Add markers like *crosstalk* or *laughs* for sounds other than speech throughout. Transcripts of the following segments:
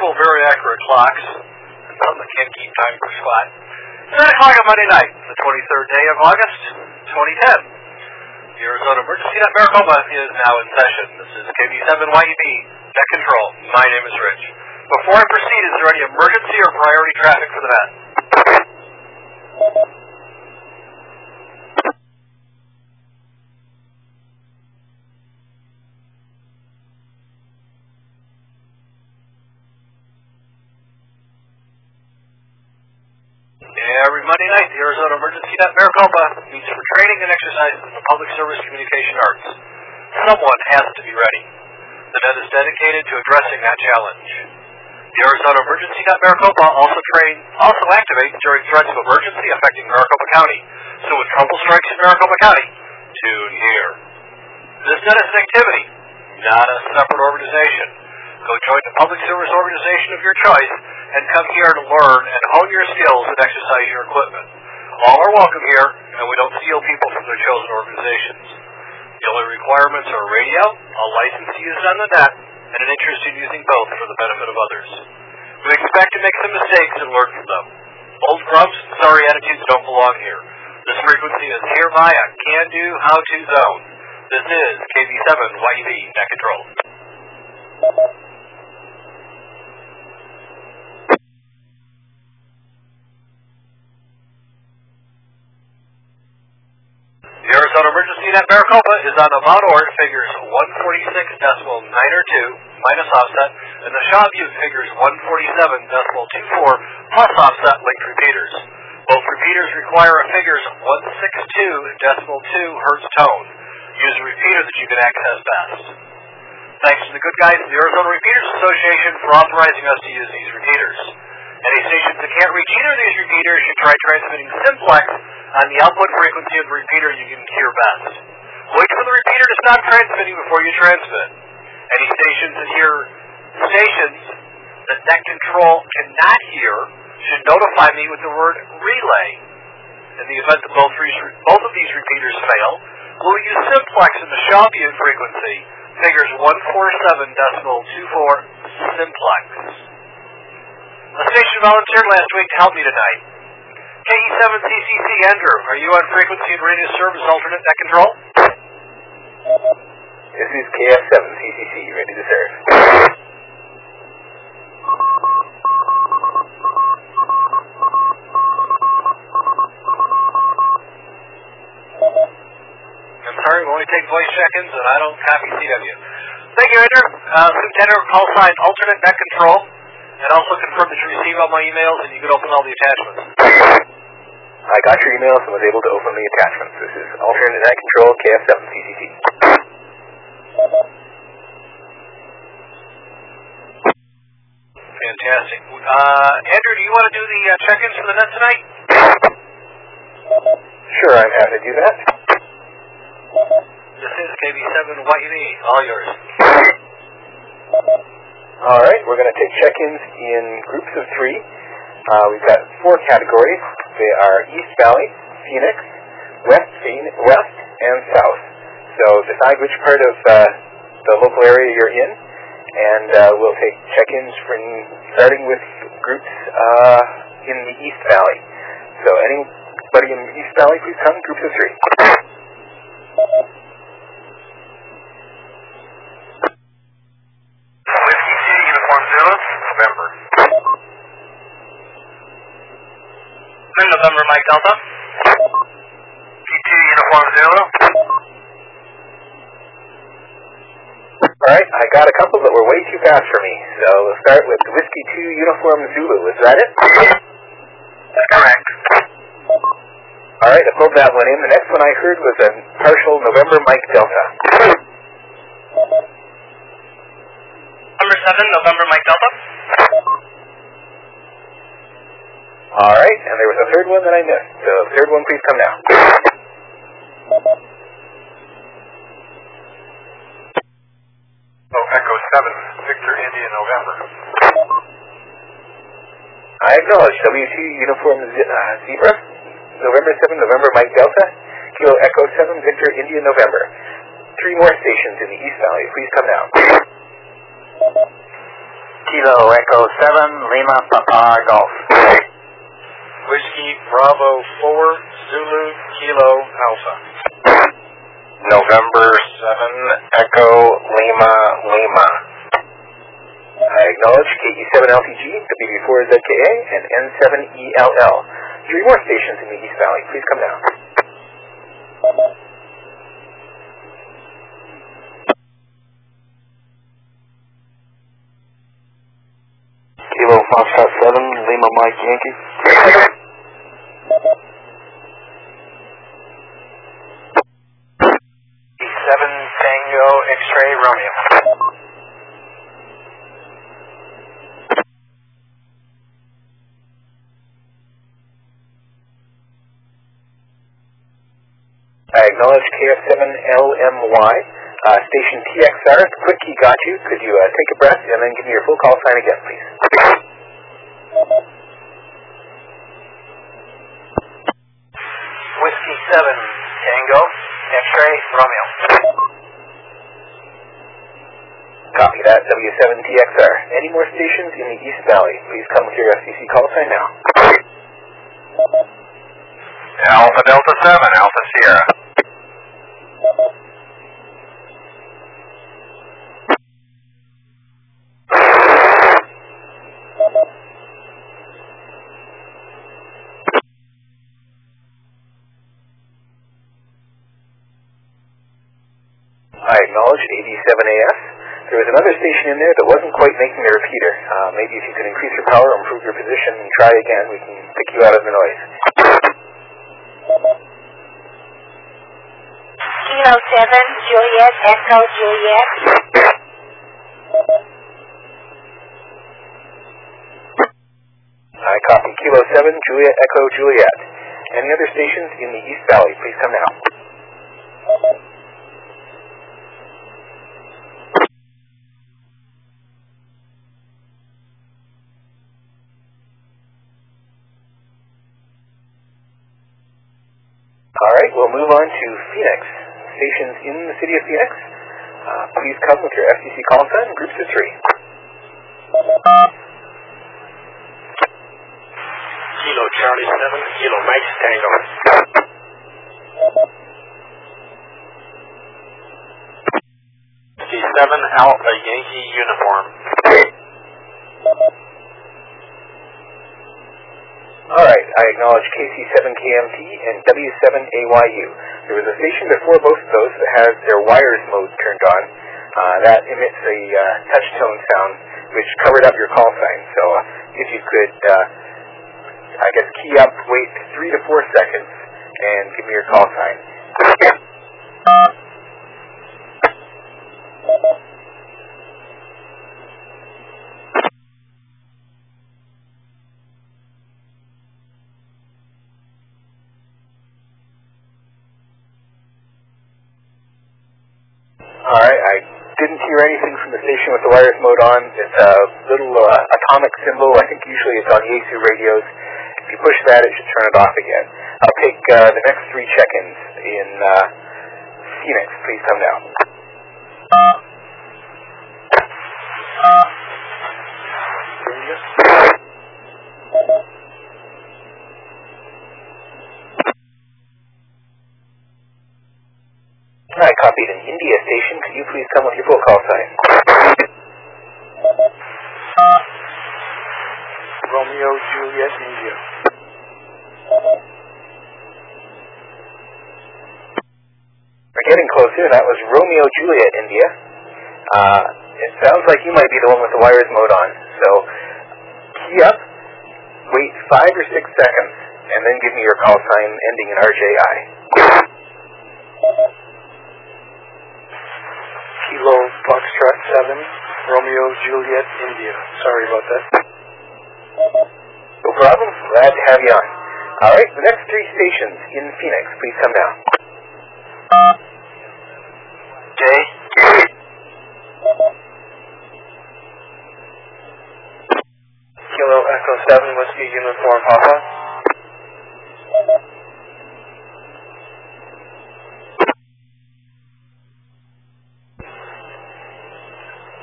several very accurate clocks, some that can't keep time for squat. 9 o'clock on Monday night, the 23rd day of August, 2010. The Arizona Emergency Net Maricopa is now in session. This is KB7YEB, Net Control. My name is Rich. Before I proceed, is there any emergency or priority traffic for the net? Monday night, the Arizona Emergency Net Maricopa meets for training and exercises in the public service communication arts. Someone has to be ready. The net is dedicated to addressing that challenge. The Arizona Emergency Net Maricopa also train, also activates during threats of emergency affecting Maricopa County. So when trouble strikes in Maricopa County, tune here. This net is an activity, not a separate organization. Go join the public service organization of your choice and come here to learn and hone your skills and exercise your equipment. All are welcome here, and we don't steal people from their chosen organizations. The only requirements are a radio, a license to on the net, and an interest in using both for the benefit of others. We expect to make some mistakes and learn from them. Old grumps and sorry attitudes don't belong here. This frequency is hereby a can-do, how-to zone. This is KB7YEB Net Control. Arizona Emergency Net Maricopa is on the Mount Ord figures 146 decimal 9 or 2 minus offset, and the Shaw Butte figures 147 decimal 24 plus offset linked repeaters. Both repeaters require a figures 162 decimal 2 hertz tone. Use a repeater that you can access best. Thanks to the good guys at the Arizona Repeaters Association for authorizing us to use these repeaters. Any stations that can't reach either of these repeaters should try transmitting simplex on the output frequency of the repeater you can hear best. Wait for the repeater to stop transmitting before you transmit. Any stations that hear stations that net control cannot hear should notify me with the word relay. In the event that both, re- both of these repeaters fail, we'll use simplex in the Shaw frequency, figures 147 decimal 24 simplex. A station volunteered last week to help me tonight. KE7CCC Andrew, are you on frequency and radio service alternate net control? This is KF7CCC, ready to serve. I'm sorry, we only take voice check-ins and I don't copy CW. Thank you, Andrew. Uh, Lieutenant, call sign alternate net control, and also confirm that you receive all my emails and you can open all the attachments. I got your emails and was able to open the attachments. This is alternate net control KF7CCC. Fantastic. Uh, Andrew, do you want to do the uh, check-ins for the net tonight? Sure, I'm happy to do that. This is KB7YEB, all yours. All right, we're going to take check-ins in groups of three. Uh, we've got four categories. They are East Valley, Phoenix, West Phoenix, West, and South. So decide which part of uh, the local area you're in, and uh, we'll take check-ins from starting with groups uh, in the East Valley. So anybody in East Valley, please come, groups of three. Whiskey City Uniform Zero, November. In November, Mike Delta. P2 Uniform Zero. All right, I got a couple that were way too fast for me. So we'll start with Whiskey 2 Uniform Zulu. Is that it? That's correct. All right, I pulled that one in. The next one I heard was a partial November Mike Delta. Number 7, November, Mike Delta. All right, and there was a third one that I missed. So third one, please come now. Oh, Echo 7, Victor, India, November. I acknowledge W2 Uniform Z- uh, Zebra, November 7, November Mike Delta, Kilo Echo 7, Victor India, November. Three more stations in the East Valley. Please come now. Kilo Echo 7, Lima Papa Golf. Whiskey Bravo 4, Zulu Kilo Alpha. November 7, Echo Lima Lima. I acknowledge KE7LTG, WB4ZKA, and N7ELL. Three more stations in the East Valley. Please come down. Kilo Foxtrot 7, Lima Mike Yankee. Seven Tango X-Ray Romeo. I acknowledge KF7LMY. Uh, station TXR, quick key got you. Could you uh, take a breath and then give me your full call sign again, please? Whiskey 7 Tango X-Ray Romeo. That, W7TXR. Any more stations in the East Valley? Please come with your FCC call sign now. Alpha Delta 7, Alpha Sierra. I acknowledge 87AS. There was another station in there that wasn't quite making the repeater. Uh, maybe if you could increase your power, or improve your position, and try again, we can pick you out of the noise. Kilo 7, Juliet, Echo Juliet. I copy Kilo 7, Juliet Echo Juliet. Any other stations in the East Valley, please come now. All right, we'll move on to Phoenix. Stations in the city of Phoenix. Uh, please come with your FCC call sign, groups of three. Kilo Charlie 7 Kilo Mike Tango. Whiskey 7 Alpha Yankee Uniform. All right, I acknowledge KC7KMT and W7AYU. There was a station before both of those that has their wires mode turned on. Uh, that emits a uh, touch tone sound which covered up your call sign. So uh, if you could, uh, I guess, key up, wait three to four seconds, and give me your call sign. All right, I didn't hear anything from wires mode on. It's a little uh, atomic symbol. I think usually it's on Yaesu radios. If you push that, it should turn it off again. I'll take uh, the next three check-ins in uh, Phoenix. Please come down. I copied an India station. Could you please come with your full call sign? Romeo Juliet India. We're getting closer. That was Romeo Juliet India. Uh, it sounds like you might be the one with the wires mode on. So key up, wait five or six seconds, and then give me your call sign ending in RJI. Kilo Foxtrot 7 Romeo Juliet India. Sorry about that. No problem. Glad to have you on. All right, the next three stations in Phoenix, please come down. Jay. Kilo Echo 7 Whiskey Uniform Papa.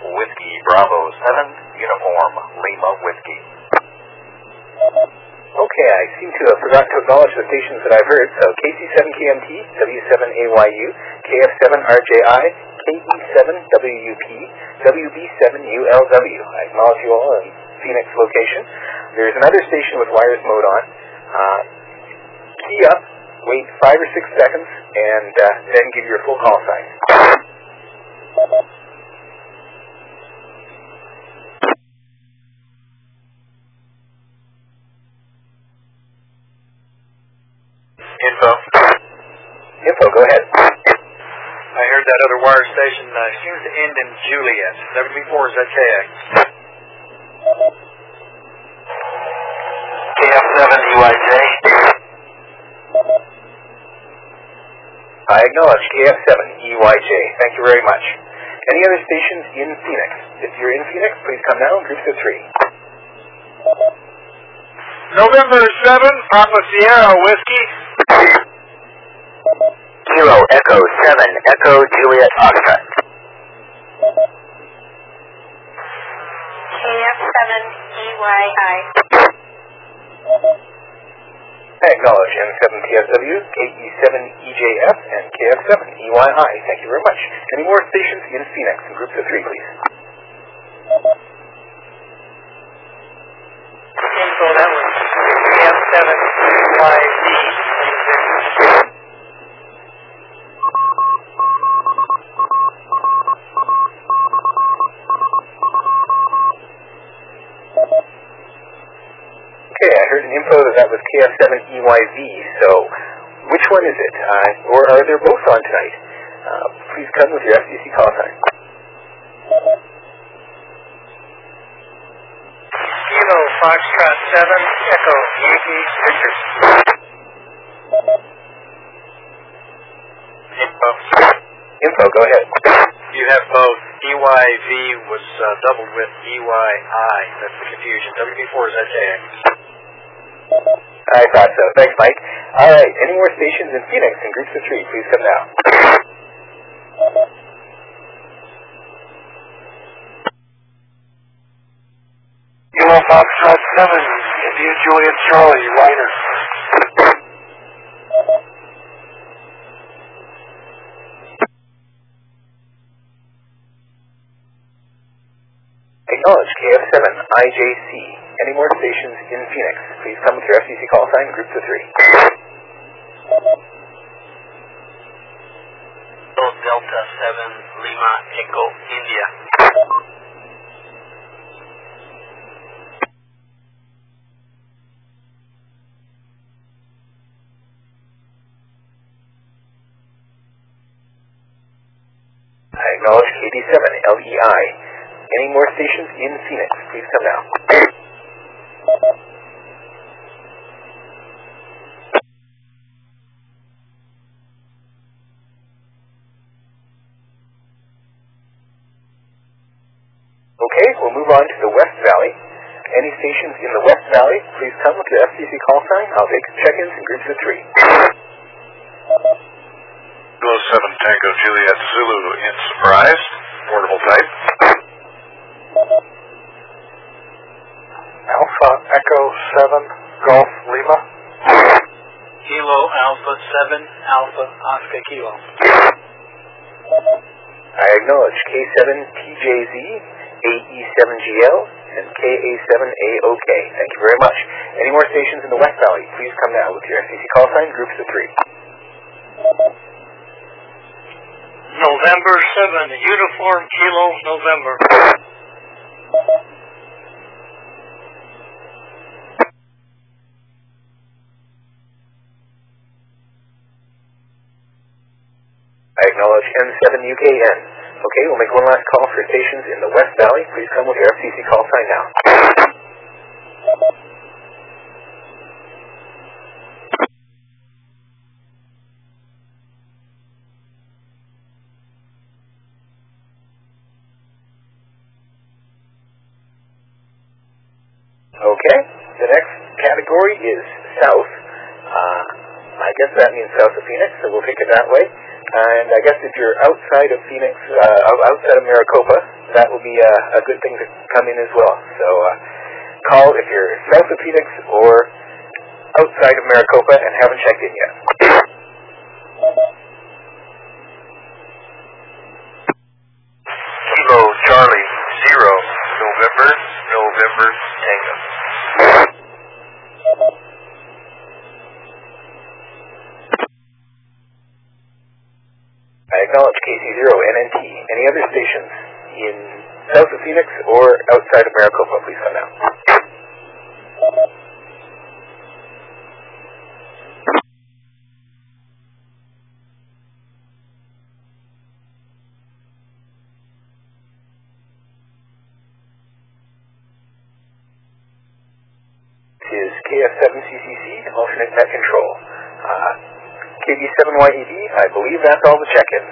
Whiskey Bravo 7, Uniform. Lima Whiskey. Okay, I seem to have forgotten to acknowledge the stations that I've heard. So KC7KMT, W7AYU, KF7RJI, KE7WUP, WB7ULW. I acknowledge you all in Phoenix location. There's another station with wireless mode on. Uh, key up, wait five or six seconds, and uh, then give your full call sign. Info. Info, go ahead. I heard that other wire station uh, seems to end in Juliet. WB4 is that KX. KF7 EYJ. I acknowledge KF7EYJ. Thank you very much. Any other stations in Phoenix? If you're in Phoenix, please come now in groups of three. November 7, Papa Sierra Whiskey. Kilo Echo 7 Echo Juliet Foxtrot. KF7EYI. I acknowledge N7TSW, KE7EJF, and KF7EYI. Thank you very much. Any more stations in Phoenix in groups of three, please? Info, that was KF7YZ. Okay, I heard an info that that was KF7EYV, so which one is it? Uh, or are there both on tonight? Uh, please come with your FCC call sign. Kilo Foxtrot 7 Echo Yankee Victor. Info. Info, go ahead. You have both. EYV was uh, doubled with EYI. That's the confusion. WB4 is that KX. I thought so. Thanks, Mike. All right, any more stations in Phoenix in groups of three, please come now. Kilo Foxtrot 7 India Juliet Charlie Liner. Acknowledge KF7IJC. Any more stations in Phoenix? Please come with your FCC call sign, group of three. Delta 7 Lima Echo India. I acknowledge KD7LEI. Any more stations in Phoenix? Please come now. Okay, we'll move on to the West Valley. Any stations in the West Valley, please come with your FCC call sign. I'll take check-ins in groups of three. Kilo 7 Tango Juliet Zulu in Surprise, portable type. Alpha Echo 7 Golf Lima. Kilo Alpha 7 Alpha Oscar Kilo. I acknowledge K7TJZ, AE7GL, and KA7AOK. Thank you very much. Any more stations in the West Valley, please come now with your FCC call sign, groups of three. November 7 Uniform Kilo November. I acknowledge N7UKN. Okay, we'll make one last call for stations in the West Valley. Please come with your FCC call sign now. Okay, the next category is South. Uh, I guess that means south of Phoenix, so we'll take it that way. And I guess if you're outside of Phoenix, uh, outside of Maricopa, that will be a, a good thing to come in as well. So uh, call if you're south of Phoenix or outside of Maricopa and haven't checked in yet. Kilo Charlie Zero November November Tango. I acknowledge KC0 NNT. Any other stations in south of Phoenix or outside of Maricopa, please come now. This is KF7CCC, alternate net control. Uh, KB7YEB, I believe that's all the check-ins.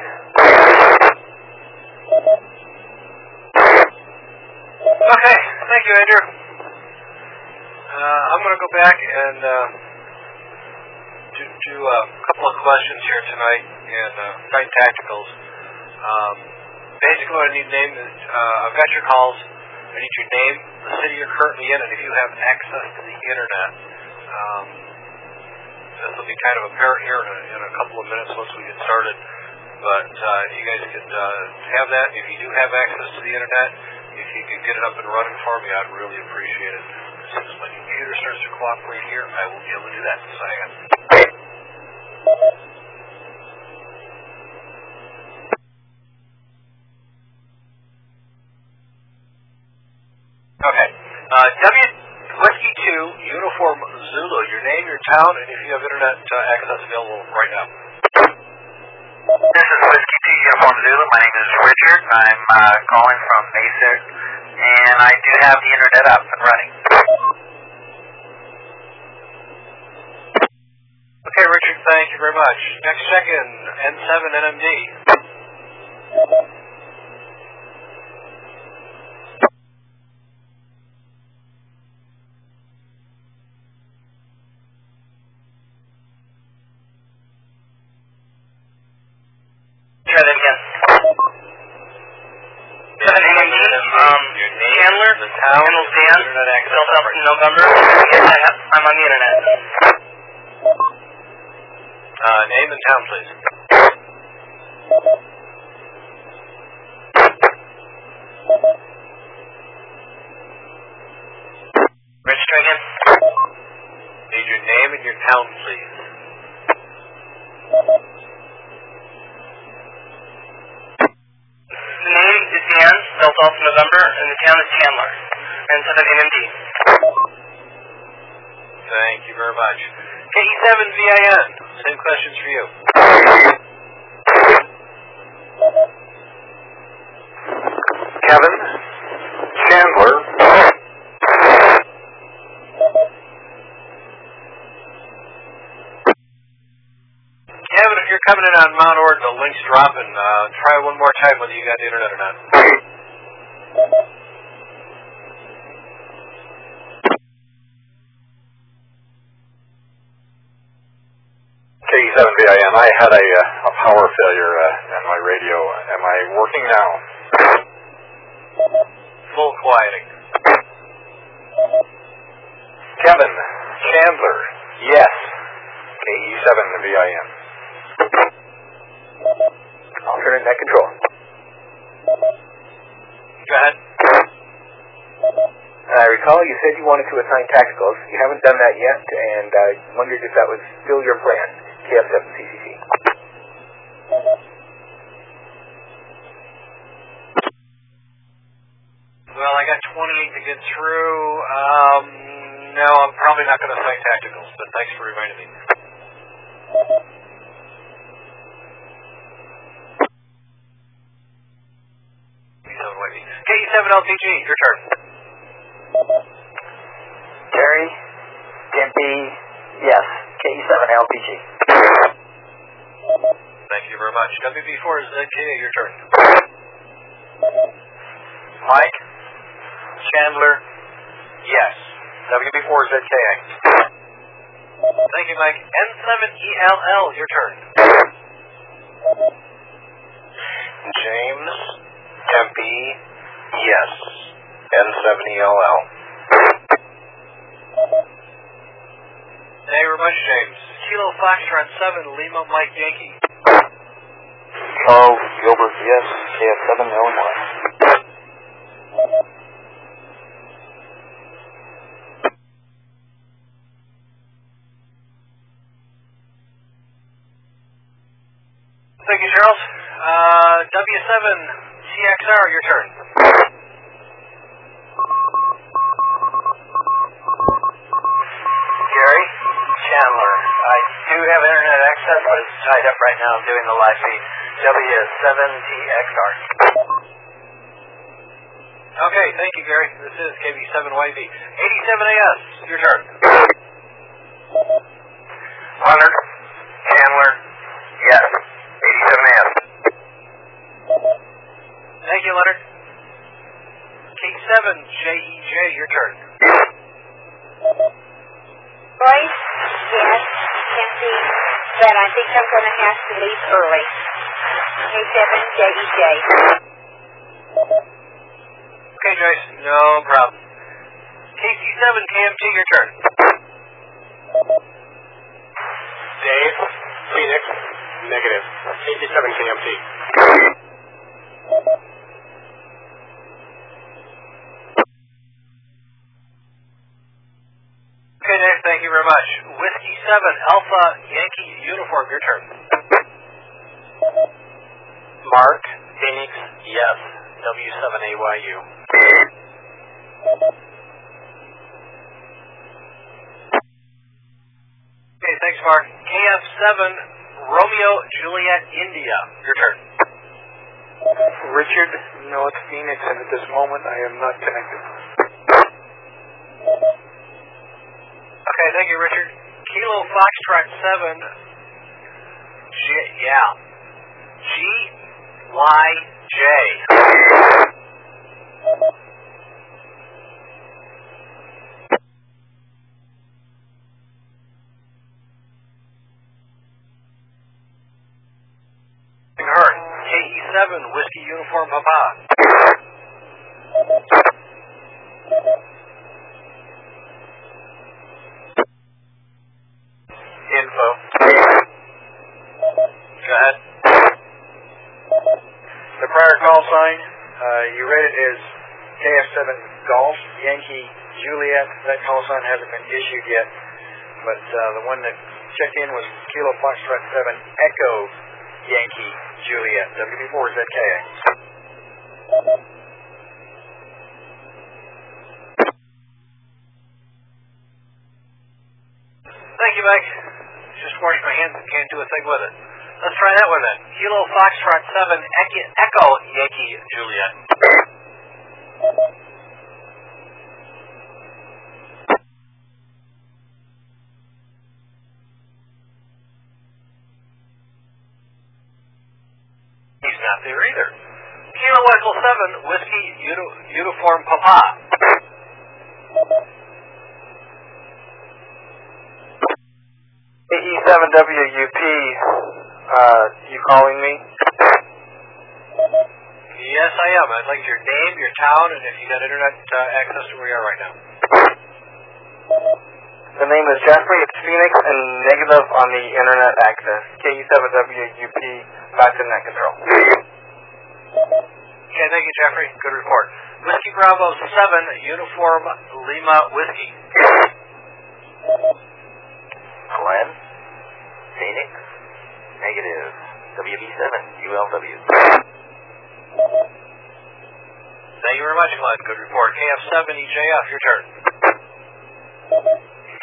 Okay, thank you, Andrew. Uh, I'm going to go back and uh, do, do a couple of questions here tonight and uh, Titan Tacticals. Um, basically, what I need name is uh, I've got your calls. I need your name, the city you're currently in, and if you have access to the internet. Um, this will be kind of apparent here in a, in a couple of minutes once we get started. But uh, you guys could uh, have that. If you do have access to the internet, if you could get it up and running for me, I'd really appreciate it. As soon as my computer starts to cooperate here, I will be able to do that. So hang on. Okay. Uh, W Whiskey 2, Zulu. Your name, your town, and if you have internet uh, access available right now. This is Whiskey 2 Uniform Zulu. My name is Richard. I'm uh, calling from Mesa, and I do have the internet up and running. Okay, Richard, thank you very much. Next check-in, N7 NMD. Try that again. NMD, um, your name, Chandler, the town, Handles Dan, internet access. Delta right. November. Yes, I have, I'm on the internet. Uh, name and town, please. Rich, try again. Need your name and your town, please. The name is Dan, Delta Alpha November, and the town is Chandler. And so that NMD. Thank you very much. KE7VIN, same questions for you. Kevin Chandler. Kevin, if you're coming in on Mount Ord, the link's dropping. Uh, try one more time whether you got the internet or not. K7VIN. I had a, uh, a power failure uh, in my radio. Am I working now? Full quieting. Kevin Chandler. Yes. KE7VIN. Alternate net control. Go ahead. I recall you said you wanted to assign tacticals. You haven't done that yet, and I wondered if that was still your plan. KF7CCC. Well, I got 28 to get through. Um, no, I'm probably not going to cite tacticals, but thanks for reminding me. KE7LTG, your turn. Terry, Tempe, yes. KE7LPG. Thank you very much. WB4ZKA, your turn. Mike, Chandler, yes. WB4ZKA. Thank you, Mike. N7ELL, your turn. James, Tempe, yes. N70LL. Thank you very much, James. Kilo Foxtrot 7, Lima Mike Yankee. Oh, Gilbert, yes. KF7 Illinois. Thank you, Charles. Uh, W7 CXR, your turn. Gary Chandler. I do have but it's tied up right now. I'm doing the live feed. W7TXR. Okay, thank you, Gary. This is KB7YV. 87AS, your turn. Leonard Chandler. Yes. 87AS. Thank you, Leonard. K7JEJ, your turn. Royce, yes, Tempe, but I think I'm going to have to leave early. K7JEJ. Okay, Joyce, no problem. KC7KMT, your turn. Dave, Phoenix, negative. 87 KMT. Okay, Dave, thank you very much. Whiskey 7, Alpha Yankee Uniform, your turn. Mark, Phoenix, yes. W7AYU. Okay, thanks, Mark. KF7, Romeo Juliet India, your turn. Richard, North Phoenix, and at this moment I am not connected. Okay, thank you, Richard. Kilo Foxtrot 7, J, yeah. G, Y, J. Hearn, KE7, Papa. Info. Go ahead. The prior call sign, uh, you read it as KF7 Golf, Yankee, Juliet. That call sign hasn't been issued yet, but uh, the one that checked in was Kilo Foxtrot 7 Echo, Yankee, Juliet. WB4ZKA. Thank you, Mike. Just washed my hands and can't do a thing with it. Let's try that one then. Kilo Foxtrot 7 Echo, Yankee Juliet. He's not there either. Kilo Echo 7 Whiskey uni- Uniform Papa. AE7WUP, uh, you calling me? Yes, I am. I'd like your name, your town, and if you got internet uh, access to where you are right now. The name is Jeffrey. It's Phoenix and negative on the internet access. KE7WUP, back to net control. Okay, thank you, Jeffrey. Good report. Whiskey Bravo 7, Uniform Lima Whiskey. Glenn. Phoenix. Negative. WB7. ULW. Thank you very much, Glenn. Good report. KF7 your turn.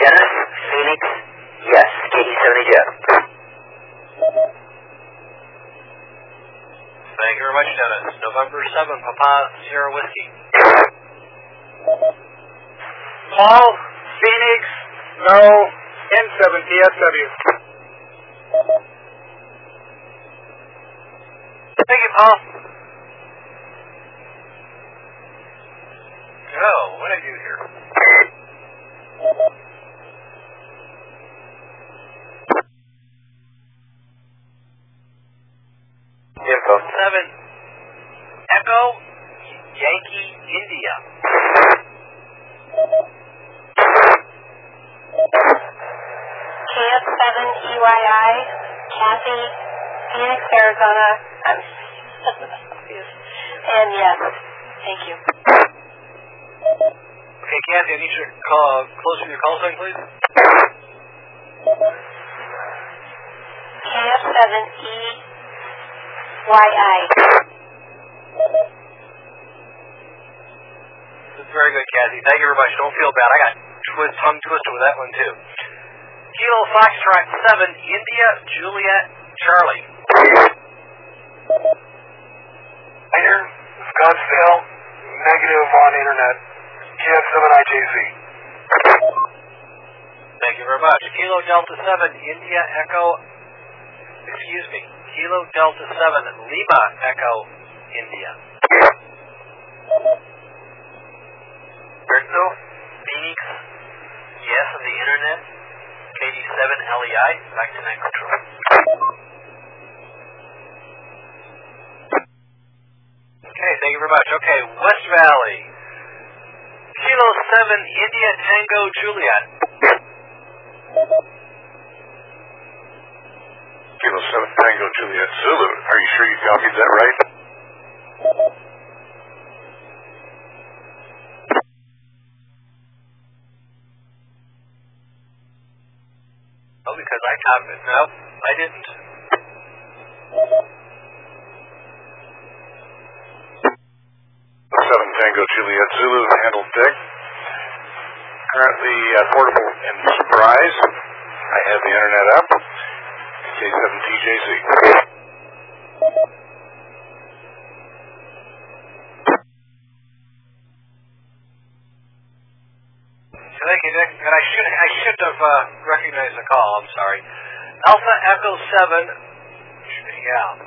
Dennis. Phoenix. Yes. KD70Jet. Thank you very much, Dennis. November 7, Papa Sierra Whiskey. Paul, Phoenix, no, N7PSW. Thank you, Paul. Oh, what did I do here? Echo. 7 Echo Yankee India. KF7 EYI, Kathy, Phoenix, Arizona. I'm confused. *laughs* And yes, thank you. Okay, Kathy, I need you to call, close your call sign, please. KF7 EYI. That's very good, Kathy. Thank you very much. Don't feel bad. I got twist, tongue twisted with that one, too. Kilo Foxtrot 7, India, Juliet, Charlie. Here, Scottsdale, negative on internet. KF7IJZ. Thank you very much. Kilo Delta 7, India, Echo, excuse me, Kilo Delta 7, Lima, Echo, India. Berto, Phoenix, yes on the internet, KD7 LEI, back to night control. Okay, thank you very much. Okay, West Valley. Kilo 7, India Tango Juliet. Kilo 7 Tango Juliet Zulu. Are you sure you copied that right? Oh, because I copied it. No, I didn't. Seven Tango Juliet Zulu handled Dick. Currently uh, portable in Surprise. I have the internet up. K7TJZ. So thank you, Nick. And I should I should have uh, recognized the call. I'm sorry. Alpha Echo Seven. Yeah.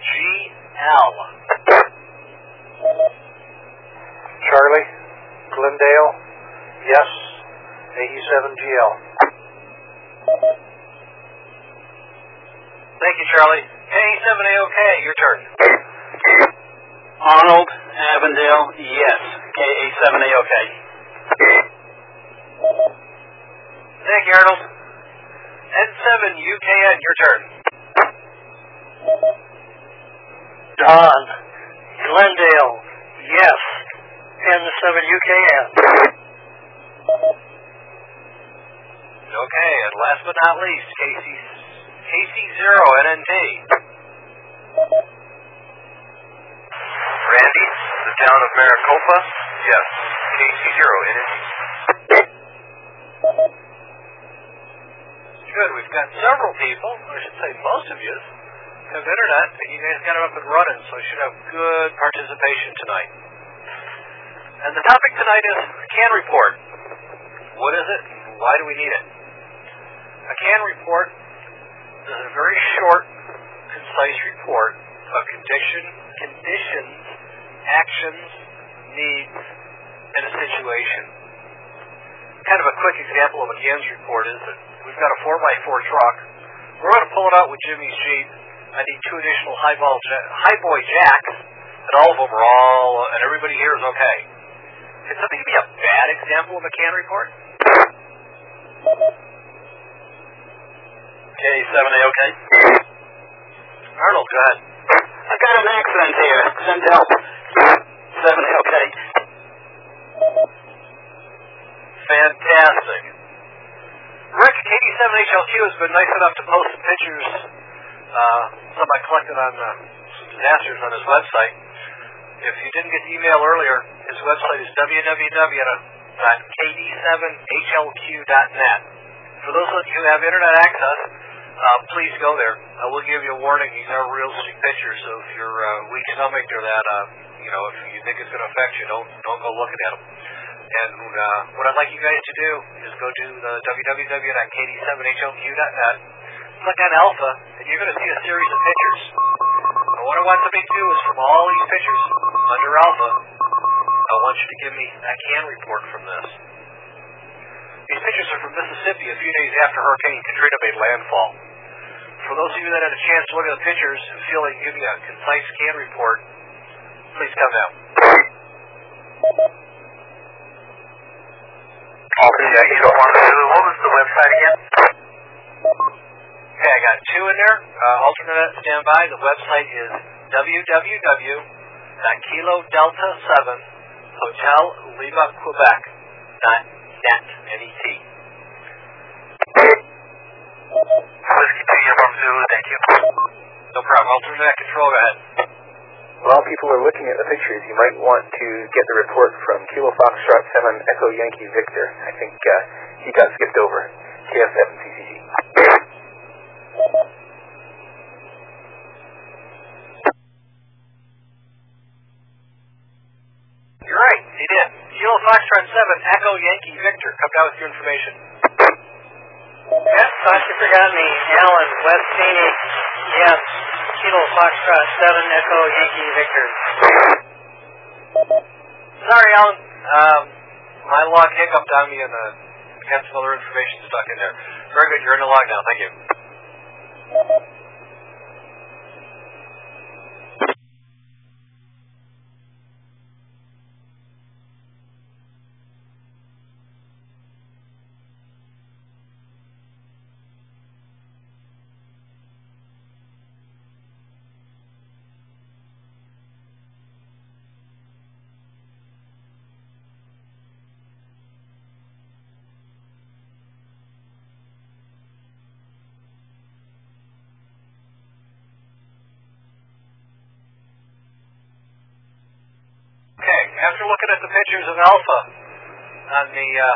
G Charlie, Glendale, yes, AE7GL. Thank you, Charlie. K7AOK, your turn. Arnold, Avondale, yes. KA7AOK. Thank you, Arnold. N7UKN, your turn. Don, Glendale, yes, N7UKN. Okay, and last but not least, KC, KC0NNT. Randy, the town of Maricopa? Yes. KC0NNT. Good, we've got several people, I should say most of you, have internet, and you guys got it up and running, so you should have good participation tonight. And the topic tonight is a CAN report. What is it? Why do we need it? A CAN report is a very short, concise report of condition, conditions, actions, needs, and a situation. Kind of a quick example of a CANS report is that we've got a 4x4 truck. We're going to pull it out with Jimmy's Jeep. I need two additional high, ball ja- high boy jacks, and all of them are all, and everybody here is okay. Can something be a bad example of a CAN report? KA7AOK. Arnold, go ahead. I've got an accident here. Send help. 7AOK. Fantastic. Rick, KD7HLQ has been nice enough to post some pictures, uh, some I collected on uh, some disasters on his website. If you didn't get the email earlier, his website is www.kd7hlq.net. For those of you who have internet access, uh, please go there. I will give you a warning. These are realistic pictures, so if you're uh, weak stomached or that, uh, you know, if you think it's going to affect you, don't don't go looking at them. And uh, what I'd like you guys to do is go to the www.kd7hlq.net, click on Alpha, and you're going to see a series of pictures. What I want somebody to do is from all these pictures under Alpha, I want you to give me a CAN report from this. These pictures are from Mississippi a few days after Hurricane Katrina made landfall. for those of you that had a chance to look at the pictures and feel like you me a concise scan report, please come down. Alpha Uniform Zulu, what was the website again? Okay, I got two in there. Uh, alternate standby. The website is www.kilodelta7 Hotel Lima Quebec dot net net. Whiskey 2 Uniform Zulu, thank you. No problem. Alternate control. Go ahead. While people are looking at the pictures, you might want to get the report from Kilo Foxtrot 7 Echo Yankee Victor. I think uh, he got skipped over. KF7CCC. You're right. He did. Kilo Foxtrot 7 Echo Yankee Victor. Come down with your information. Yes, Sasha forgot me. Alan, West Phoenix. Yes. Kilo Foxtrot 7 Echo Yankee Victor. Sorry, Alan. Um, my log hiccuped on me and uh, had some other information stuck in there. Very good. You're in the log now. Thank you. Okay. After looking at the pictures of Alpha on the uh,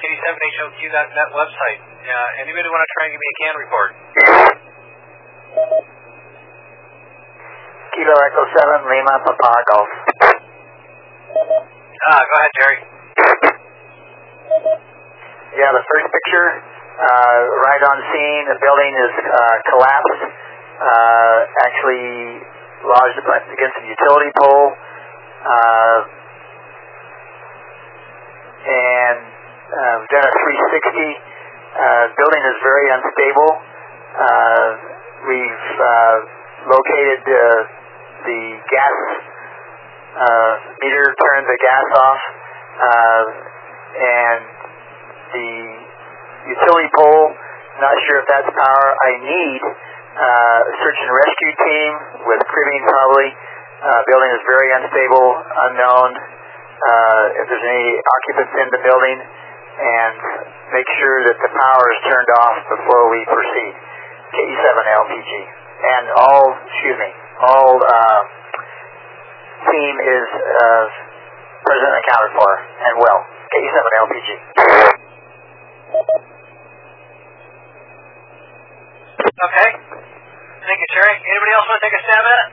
KD7HLQ.net website, uh, anybody want to try and give me a can report? Kilo Echo 7, Lima, Papa Golf. Ah, go ahead, Jerry. Yeah, the first picture, uh, right on scene, the building is uh, collapsed, uh, actually lodged against a utility pole, uh, and uh, we've done a 360. Uh, building is very unstable. Uh, we've uh, located uh, the gas uh, meter, turned the gas off, uh, and the utility pole. Not sure if that's power. I need uh, search and rescue team with cribbing probably. Uh, building is very unstable, unknown. Uh, if there's any occupants in the building, and make sure that the power is turned off before we proceed. KE7 LPG. And all, excuse me, all uh, team is uh, present and accounted for and well. KE7 LPG. Okay. Thank you, Jerry. Anybody else want to take a stab at it?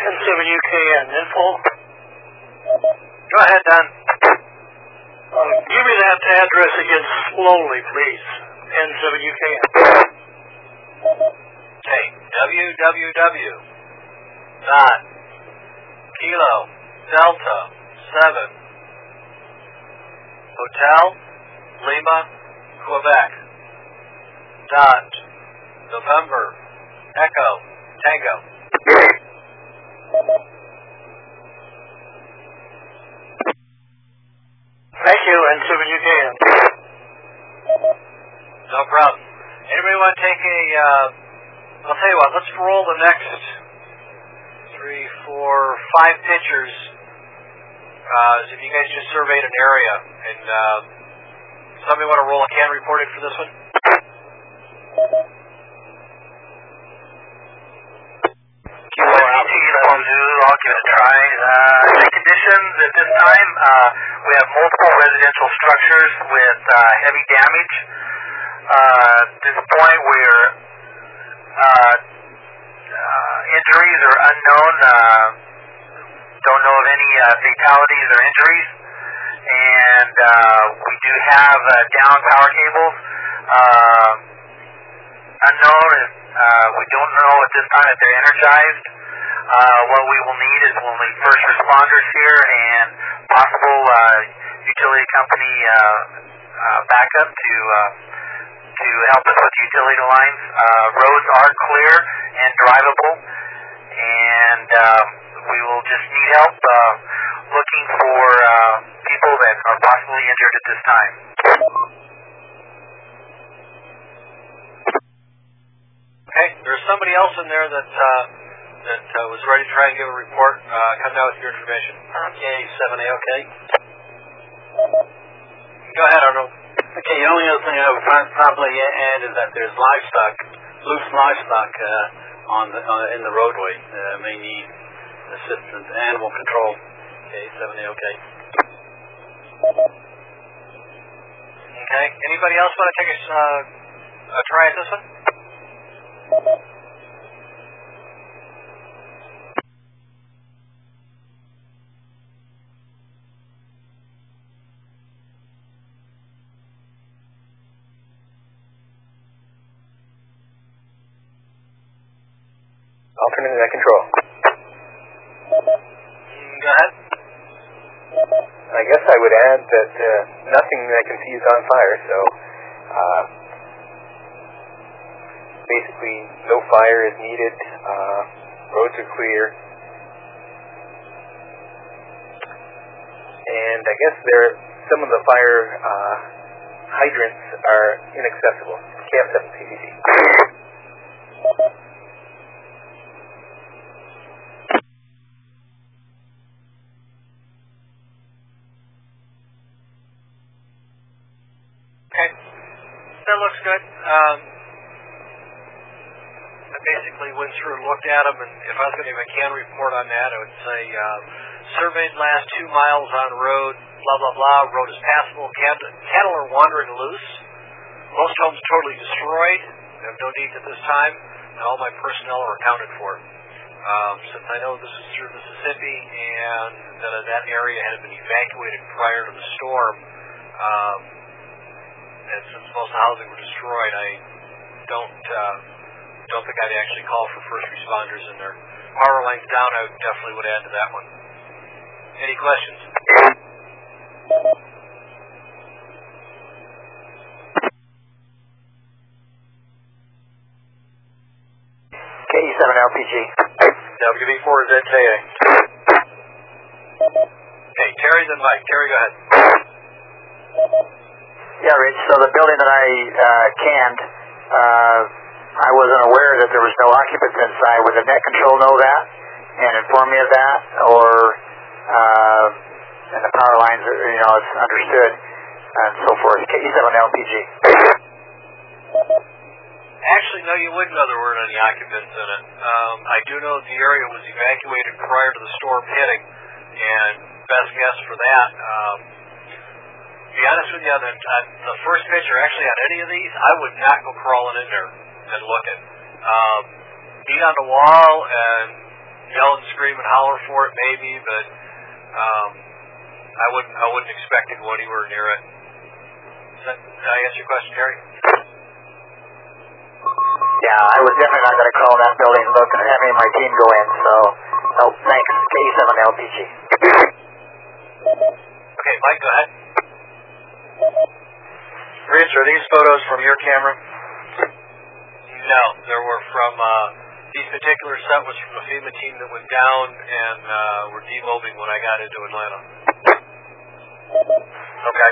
N7UKN, info. Go ahead, Don. Uh, give me that address again slowly, please. N7UKN. Okay. www. Dot. Kilo. Delta. 7. Hotel. Lima. Quebec. Dot. November. Echo. Tango. Thank you, N7UKN. No problem. Anybody want to take a, uh, I'll tell you what, let's roll the next three, four, five pictures. Uh, if you guys just surveyed an area. And, uh, somebody want to roll a can report in for this one? Whiskey 2 Uniform Zulu, I'll give it a try. Uh, the conditions at this time, uh, we have multiple residential structures with uh, heavy damage. Uh, at this point, we're uh, uh, injuries are unknown. Uh, don't know of any uh, fatalities or injuries, and uh, we do have uh, down power cables. Uh, unknown. Uh, we don't know at this time if they're energized. Uh, what we will need is we'll need first responders here and possible uh, utility company uh, uh, backup to uh, to help us with utility lines. Uh, roads are clear and drivable, and um, we will just need help uh, looking for uh, people that are possibly injured at this time. Okay, there's somebody else in there that uh, that uh, was ready to try and give a report. Uh, come down with your information. Okay, 7A, okay. Go ahead, Arnold. Okay, the only other thing I would prob- probably add is that there's livestock, loose livestock uh, on the uh, in the roadway. Uh, may need assistance, animal control. Okay, 7A, okay. Okay, anybody else want to take a, uh, a try at this one? Alternate net control. Mm, Go ahead. I guess I would add that uh, nothing I can see is on fire, so uh, basically no fire is needed. Uh, roads are clear. And I guess there some of the fire uh, hydrants are inaccessible. KF7CCC. Okay, that looks good. Um, I basically went through and looked at them, and if I was going to give a can report on that, I would say uh, surveyed last two miles on road, blah blah blah. Road is passable. Cat- cattle are wandering loose. Most homes totally destroyed. I have no needs at this time, and all my personnel are accounted for. Um, since I know this is through Mississippi and that that area had been evacuated prior to the storm, um, and since most housing were destroyed, I don't uh, don't think I'd actually call for first responders in there. Power lines down, I definitely would add to that one. Any questions? KE7LPG. WB4ZKA. Okay, Terry, then Mike. Terry, go ahead. Yeah, Rich. So the building that I uh, canned, uh, I wasn't aware that there was no occupants inside. Would the net control know that and inform me of that, or uh, and the power lines, you know, it's understood and so forth. KE7LPG. Actually, no, you wouldn't know there weren't any occupants in it. Um, I do know the area was evacuated prior to the storm hitting, and best guess for that. Um, to be honest with you, on the, on the first picture, actually on any of these, I would not go crawling in there and looking. Um, beat on the wall and yell and scream and holler for it, maybe, but um, I wouldn't. I wouldn't expect it to go anywhere near it. Does that, did I answer your question, Terry? Yeah, I was definitely not going to call that building and look and have any of my team go in. So, no, thanks. KE7LPG. Okay, Mike, go ahead. Rich, are these photos from your camera? No, there were from uh, these particular set was from a FEMA team that went down and uh, were demobbing when I got into Atlanta. Okay.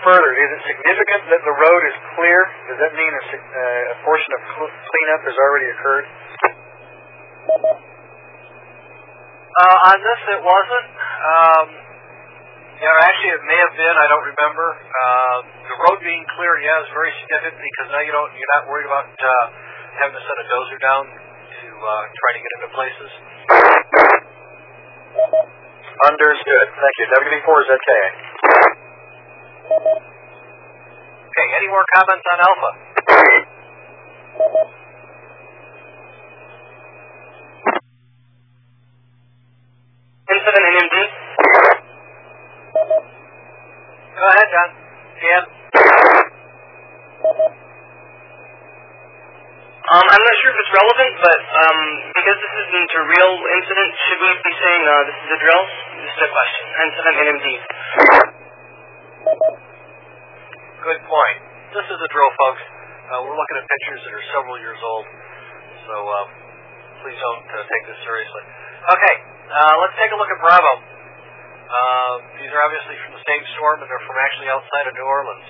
Further, is it significant that the road is clear? Does that mean a, uh, a portion of cl- cleanup has already occurred? Uh, on this, it wasn't. Um, yeah, actually, it may have been. I don't remember. Uh, the road being clear, yeah, is very significant because now you don't. You're not worried about uh, having to send a dozer down to uh, try to get into places. Understood. Thank you. WB4ZKA. Okay, any more comments on Alpha? *laughs* Incident NMD. Go ahead, John. Dan. Um, I'm not sure if it's relevant, but um, because this isn't a real incident, should we be saying uh, this is a drill? This is a question. Hence, I'm NMD. Good point. This is a drill, folks. Uh, we're looking at pictures that are several years old, so um, please don't uh, take this seriously. Okay, uh, let's take a look at Bravo. Uh, these are obviously from the same storm, and they're from actually outside of New Orleans.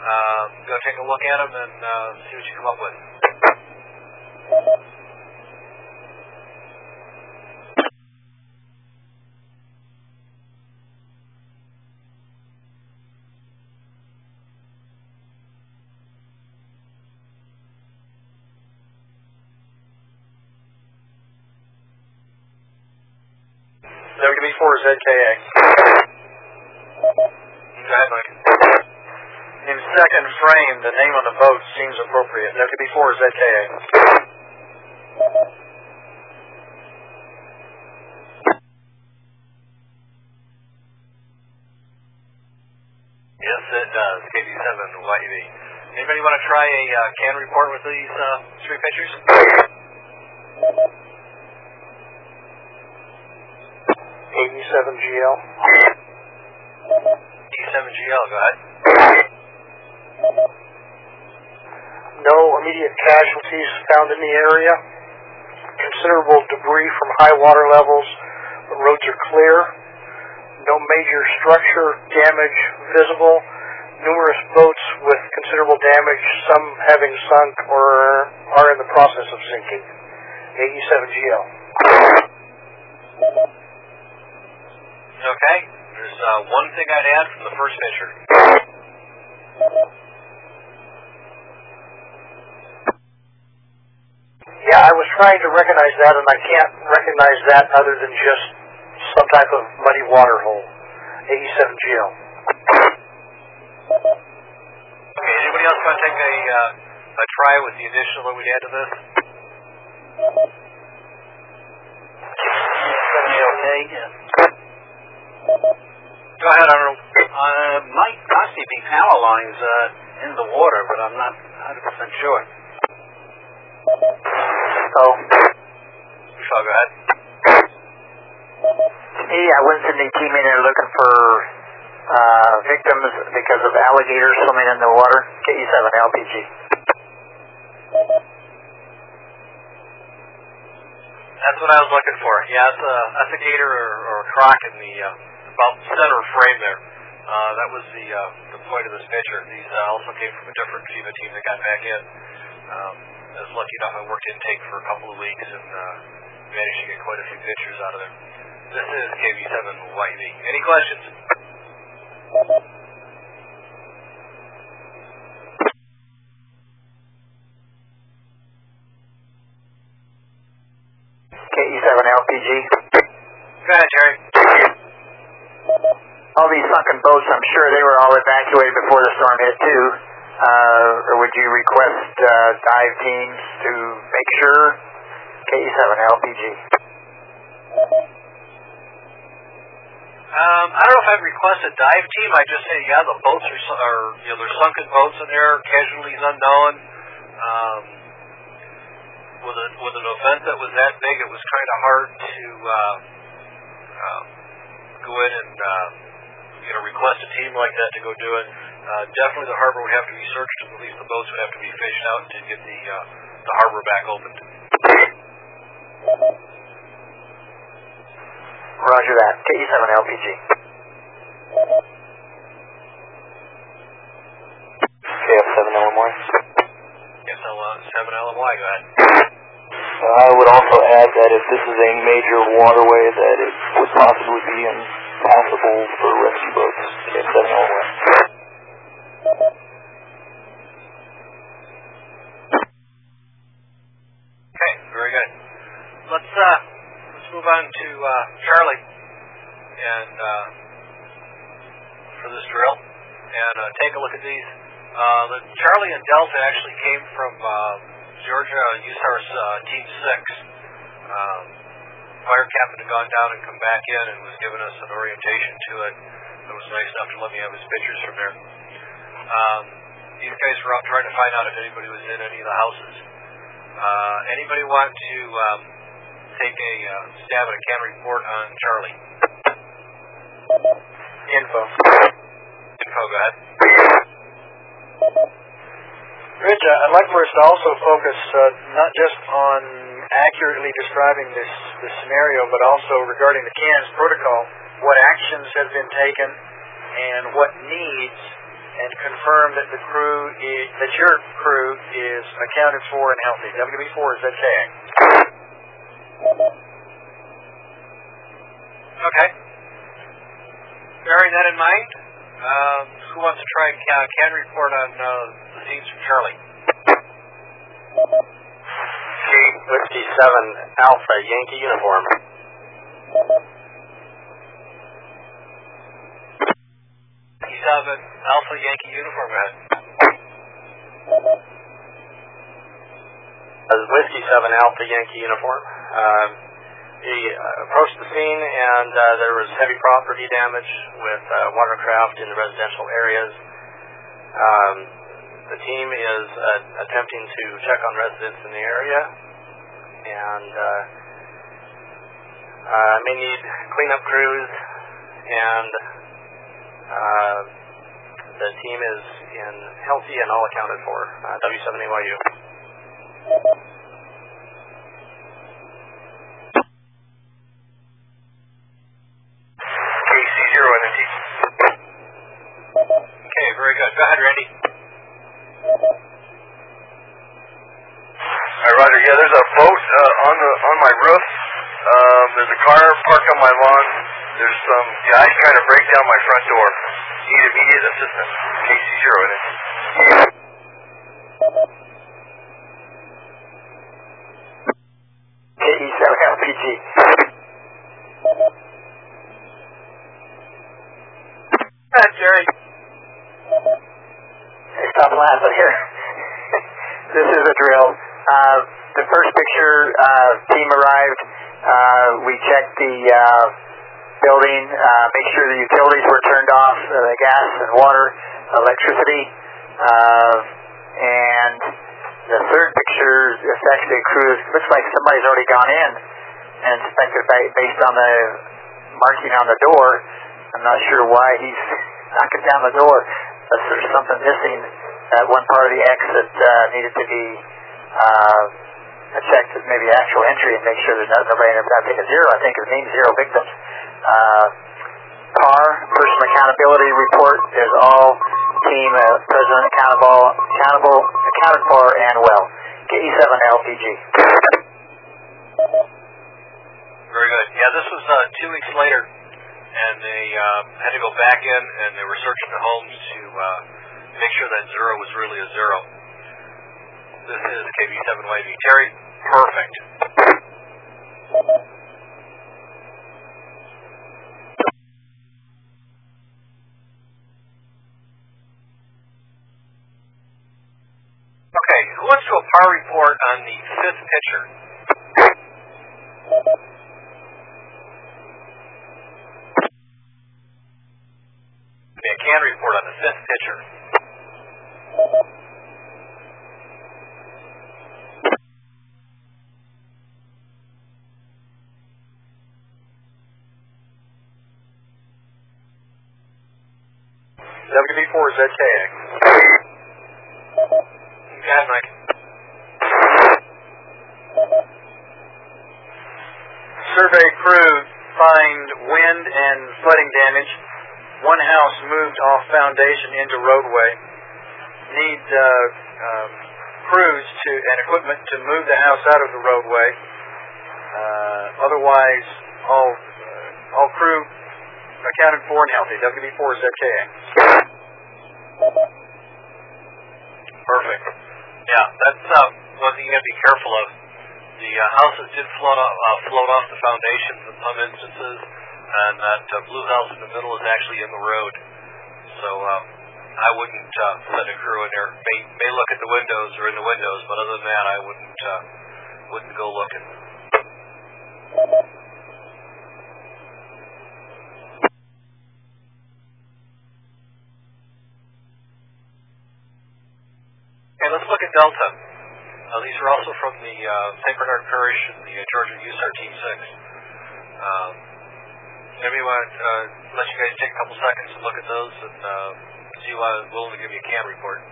Uh, go take a look at them and uh, see what you come up with. WB4 ZKA. Go ahead, Mike. In second frame, the name on the boat seems appropriate. WB4 ZKA. Yes, it does. KB7 Anybody want to try a uh, can report with these uh, three pictures? AE7GL. E7GL, go ahead. No immediate casualties found in the area. Considerable debris from high water levels. The roads are clear. No major structure damage visible. Numerous boats with considerable damage, some having sunk or are in the process of sinking. AE7GL. Okay. There's uh, one thing I'd add from the first picture. Yeah, I was trying to recognize that, and I can't recognize that other than just some type of muddy water hole. AE7GL. Okay, anybody else want to take a, uh, a try with the additional that we'd add to this? Okay, yeah. Go ahead, Arnold. Uh, might possibly be power lines uh, in the water, but I'm not 100% sure. Oh, Michelle, go ahead. to me, I wouldn't send team in there looking for uh, victims because of alligators swimming in the water. KE7 LPG. That's what I was looking for. Yeah, that's a, that's a gator or, or a croc in the uh, about center frame there. Uh, that was the uh, the point of this picture. These uh, also came from a different FEMA team that got back in. Um, I was lucky enough I worked intake for a couple of weeks and uh, managed to get quite a few pictures out of there. This is KB7 YEB. Any questions? KE7 LPG. Go ahead, Jerry. All these sunken boats, I'm sure they were all evacuated before the storm hit too. Uh, or would you request uh, dive teams to make sure? KE7 LPG. Um, I don't know if I'd request a dive team. I'd just say, yeah, the boats are, are you know, there's sunken boats in there, casualties unknown. Um, with, a, with an event that was that big, it was kind of hard to uh, um, go in and uh, you know request a team like that to go do it. Uh, definitely, the harbor would have to be searched, and at least the boats would have to be fished out to get the uh, the harbor back opened. Roger that. KE7 LPG. KF7 LMY. Yes, I'll seven LMY. Go ahead. I would also add that if this is a major waterway, that it would possibly be impassable for rescue boats. KF7 LMY. Okay, very good. Let's uh, let's move on to uh, Charlie, and uh, for this drill, and uh, take a look at these. Uh, the Charlie and Delta actually came from uh, Georgia USARS uh, Team Six. Um, fire captain had gone down and come back in and was giving us an orientation to it. It was nice enough to let me have his pictures from there. Um, these guys were out trying to find out if anybody was in any of the houses. Uh, anybody want to um, take a uh, stab at a can report on Charlie? Info. Info, go ahead. Rich, uh, I'd like for us to also focus uh, not just on accurately describing this, this scenario, but also regarding the CANS protocol, what actions have been taken and what needs, and confirm that the crew is, that your crew is accounted for and healthy. WB4 is ZKA. Okay. Bearing that in mind, uh, who wants to try can, can report on uh, the scenes from Charlie? Kate Whiskey 7 Alpha Yankee uniform. Seven Alpha Yankee uniform, ahead. Whiskey 7 Alpha Yankee uniform. Um, he uh, approached the scene and uh, there was heavy property damage with uh, watercraft in the residential areas. Um, the team is uh, attempting to check on residents in the area and uh, uh, may need cleanup crews and uh, the team is in healthy and all accounted for. Uh, W7AYU. KC0 NNT. Okay, very good. Go ahead, Randy. All right, Roger. Yeah, there's a boat uh, on the on my roof. Um, there's a car parked on my lawn. There's some guys trying to break down my front door. Need immediate assistance. KC0 NNT. KE7 LPG. ahead, Jerry. Hey, stop laughing here. *laughs* this is a drill. Uh, the first picture, uh, team arrived. Uh, we checked the uh, building, uh, make sure the utilities were turned off, uh, the gas and water, electricity. Uh, and the third picture is actually a crew. Looks like somebody's already gone in and inspected ba- based on the marking on the door. I'm not sure why he's *laughs* knocking down the door. Unless there's something missing at one part of the exit uh, needed to be uh, checked, maybe actual entry, and make sure there's not, nobody in there. A zero. I think it means zero victims. Uh, PAR, person accountability report, is all team uh, president accountable, accountable, accounted for, and well. KE7 LPG. Very good. Yeah, this was uh, two weeks later, and they uh, had to go back in and they were searching the homes to uh, make sure that zero was really a zero. This is KB7YEB. Terry, perfect. Okay, who wants to a par report on the fifth pitcher? Yeah, can report on the fifth pitcher. WB4 is ZKA. Go ahead, Mike. Survey crew find wind and flooding damage. One house moved off foundation into roadway. Need uh, um, crews to and equipment to move the house out of the roadway. Uh, otherwise, all uh, all crew accounted for and healthy. WB4 is ZKA. Perfect. Yeah, that's uh, one thing you got to be careful of. The uh, houses did float off, uh, float off the foundations in some instances, and that uh, blue house in the middle is actually in the road. So um, I wouldn't uh, send a crew in there. May may look at the windows or in the windows, but other than that, I wouldn't uh, wouldn't go looking. Let's look at Delta. Uh, these are also from the uh, St. Bernard Parish and the uh, Georgia USAR Team 6. Um, maybe I want to uh, let you guys take a couple seconds and look at those and uh, see why I was willing to give you a CAN report.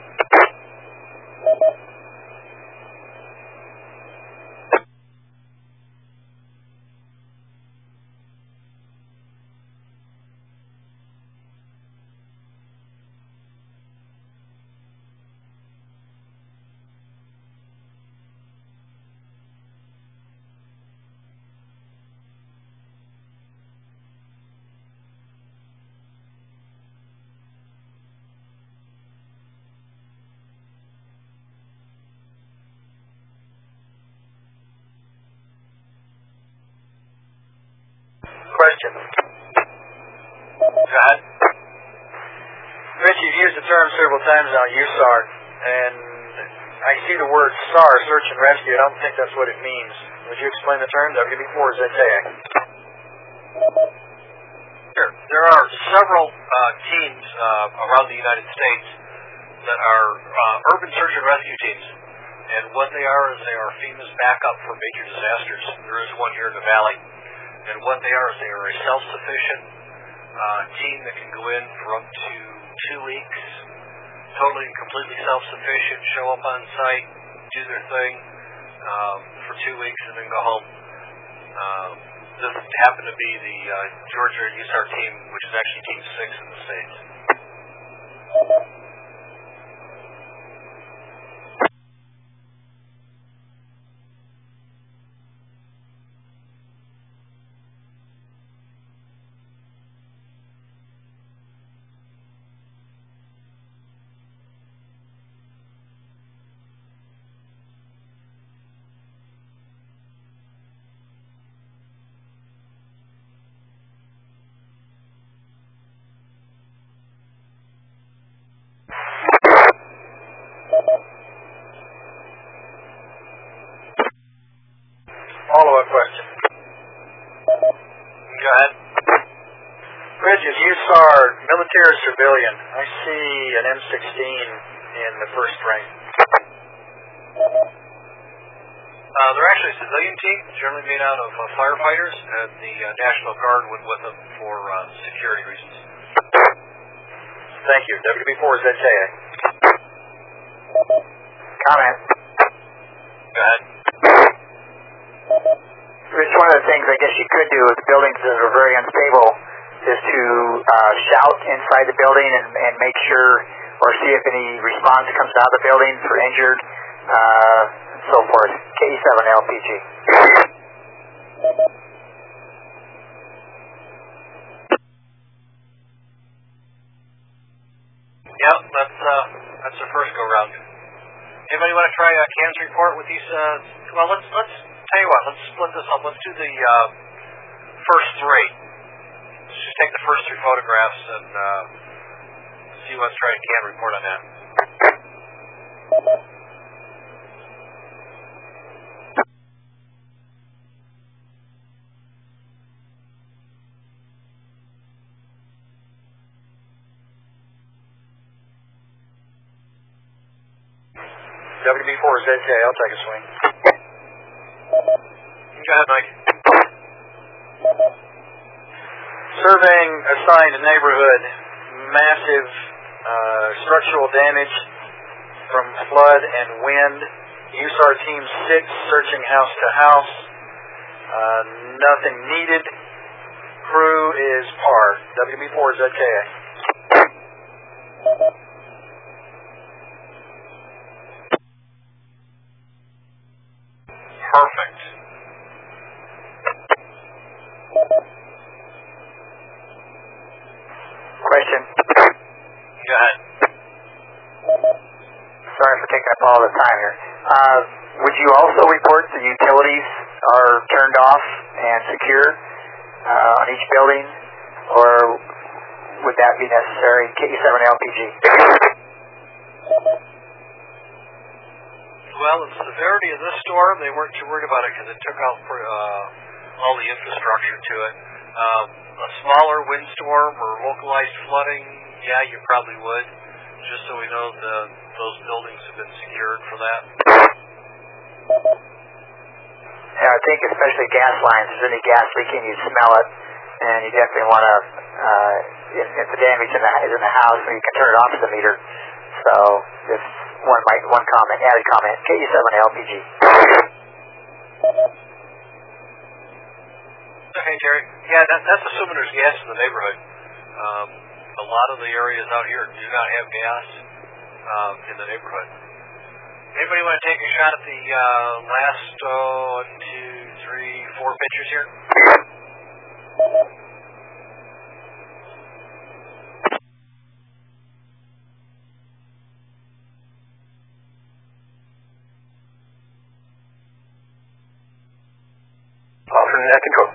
Question. Go ahead. Rich, you've used the term several times now, USAR, and I see the word SAR, search and rescue. I don't think that's what it means. Would you explain the term? WB4 ZTAC. Sure. There are several uh, teams uh, around the United States that are uh, urban search and rescue teams. And what they are is they are FEMA's backup for major disasters. There is one here in the Valley. And what they are is they are a self-sufficient uh, team that can go in for up to two weeks, totally and completely self-sufficient, show up on site, do their thing um, for two weeks, and then go home. Um, this happened to be the uh, Georgia USAR team, which is actually Team 6 in the States. Follow-up question. Go ahead. Bridges, USAR, military or civilian? I see an M16 in the first frame. Uh, they're actually a civilian team, generally made out of uh, firefighters, and the uh, National Guard went with them for uh, security reasons. Thank you. WB4 ZTAC. Comment. Go ahead. Rich, one of the things I guess you could do with buildings that are very unstable is to uh, shout inside the building and, and make sure or see if any response comes out of the building for injured, uh, and so forth. KE7LPG. Yep, that's uh, that's the first go round. Anybody want to try a cans report with these? Uh, well, let's let's tell you what. Let's split this up. Let's do the uh, first three. Let's just take the first three photographs and uh, see what's try a can report on that. WB4 ZJ, I'll take a swing. Go ahead, Mike. Surveying assigned neighborhood, massive uh, structural damage from flood and wind. USAR Team 6 searching house to house. Uh, nothing needed. Crew is par. WB4 ZKA. Perfect. Question. Go ahead. Sorry for taking up all the time here. Uh, would you also report the utilities are turned off and secure uh, on each building, or would that be necessary? KE7LPG. Well, the severity of this storm, they weren't too worried about it because it took out uh, all the infrastructure to it. Um, a smaller windstorm or localized flooding, yeah, you probably would, just so we know the those buildings have been secured for that. Think especially gas lines, if there's any gas leaking, you smell it, and you definitely want to, uh, if, if the damage in the, is in the house, you can turn it off to the meter. So just one, my, one comment, added comment, KE7 LPG. Okay, Jerry. Yeah, that, that's assuming there's gas in the neighborhood. Um, a lot of the areas out here do not have gas um, in the neighborhood. Anybody want to take a shot at the uh, last uh, one, two, three, four pictures here? Alternate net control.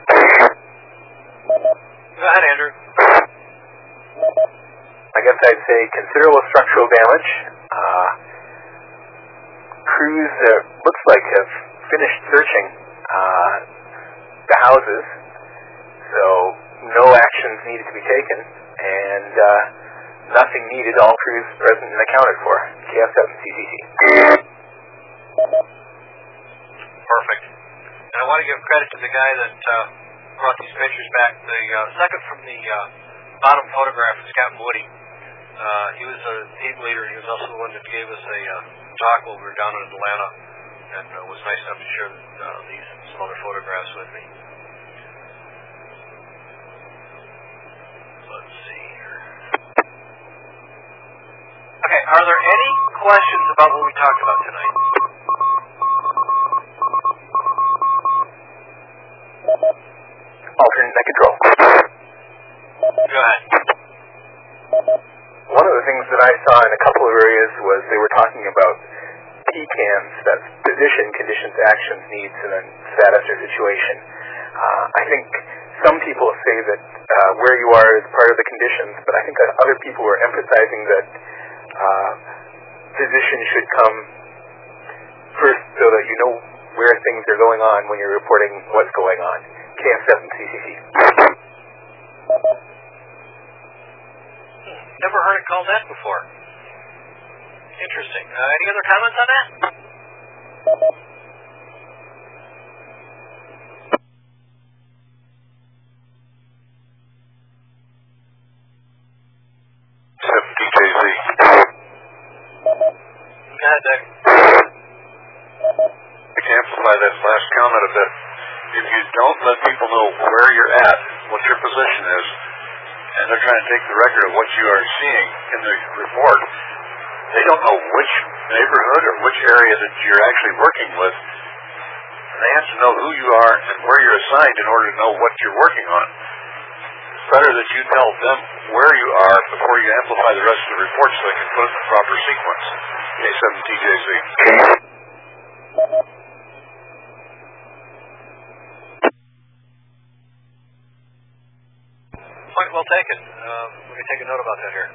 Go ahead, Andrew. I guess I'd say considerable structural damage. Crews uh, looks like have finished searching uh, the houses, so no actions needed to be taken, and uh, nothing needed. All crews present and accounted for. KF7 CCC. Perfect. And I want to give credit to the guy that uh, brought these pictures back. The uh, second from the uh, bottom photograph is Captain Woody. Uh, he was a team leader. He was also the one that gave us a uh, talk while we were down in Atlanta, and uh, was nice enough to share uh, these some other photographs with me. Let's see here. Okay, are there any questions about what we talked about tonight? Alternate control. Go ahead. One of the things that I saw in a couple of areas was they were talking about PCANs, that's position, conditions, actions, needs, and then status or situation. Uh, I think some people say that uh, where you are is part of the conditions, but I think that other people were emphasizing that uh, position should come first so that you know where things are going on when you're reporting what's going on. KF7CCC. Never heard it called that before. Interesting. Uh, any other comments on that? DJZ. Go ahead, Doug. Can amplify that last comment a bit. If you don't let people know where you're at, what your position is, and they're trying to take the record of what you are seeing in the report, they don't know which neighborhood or which area that you're actually working with. They have to know who you are and where you're assigned in order to know what you're working on. It's better that you tell them where you are before you amplify the rest of the report so they can put it in the proper sequence. K7TJZ. Point well taken. Um, we can take a note about that here.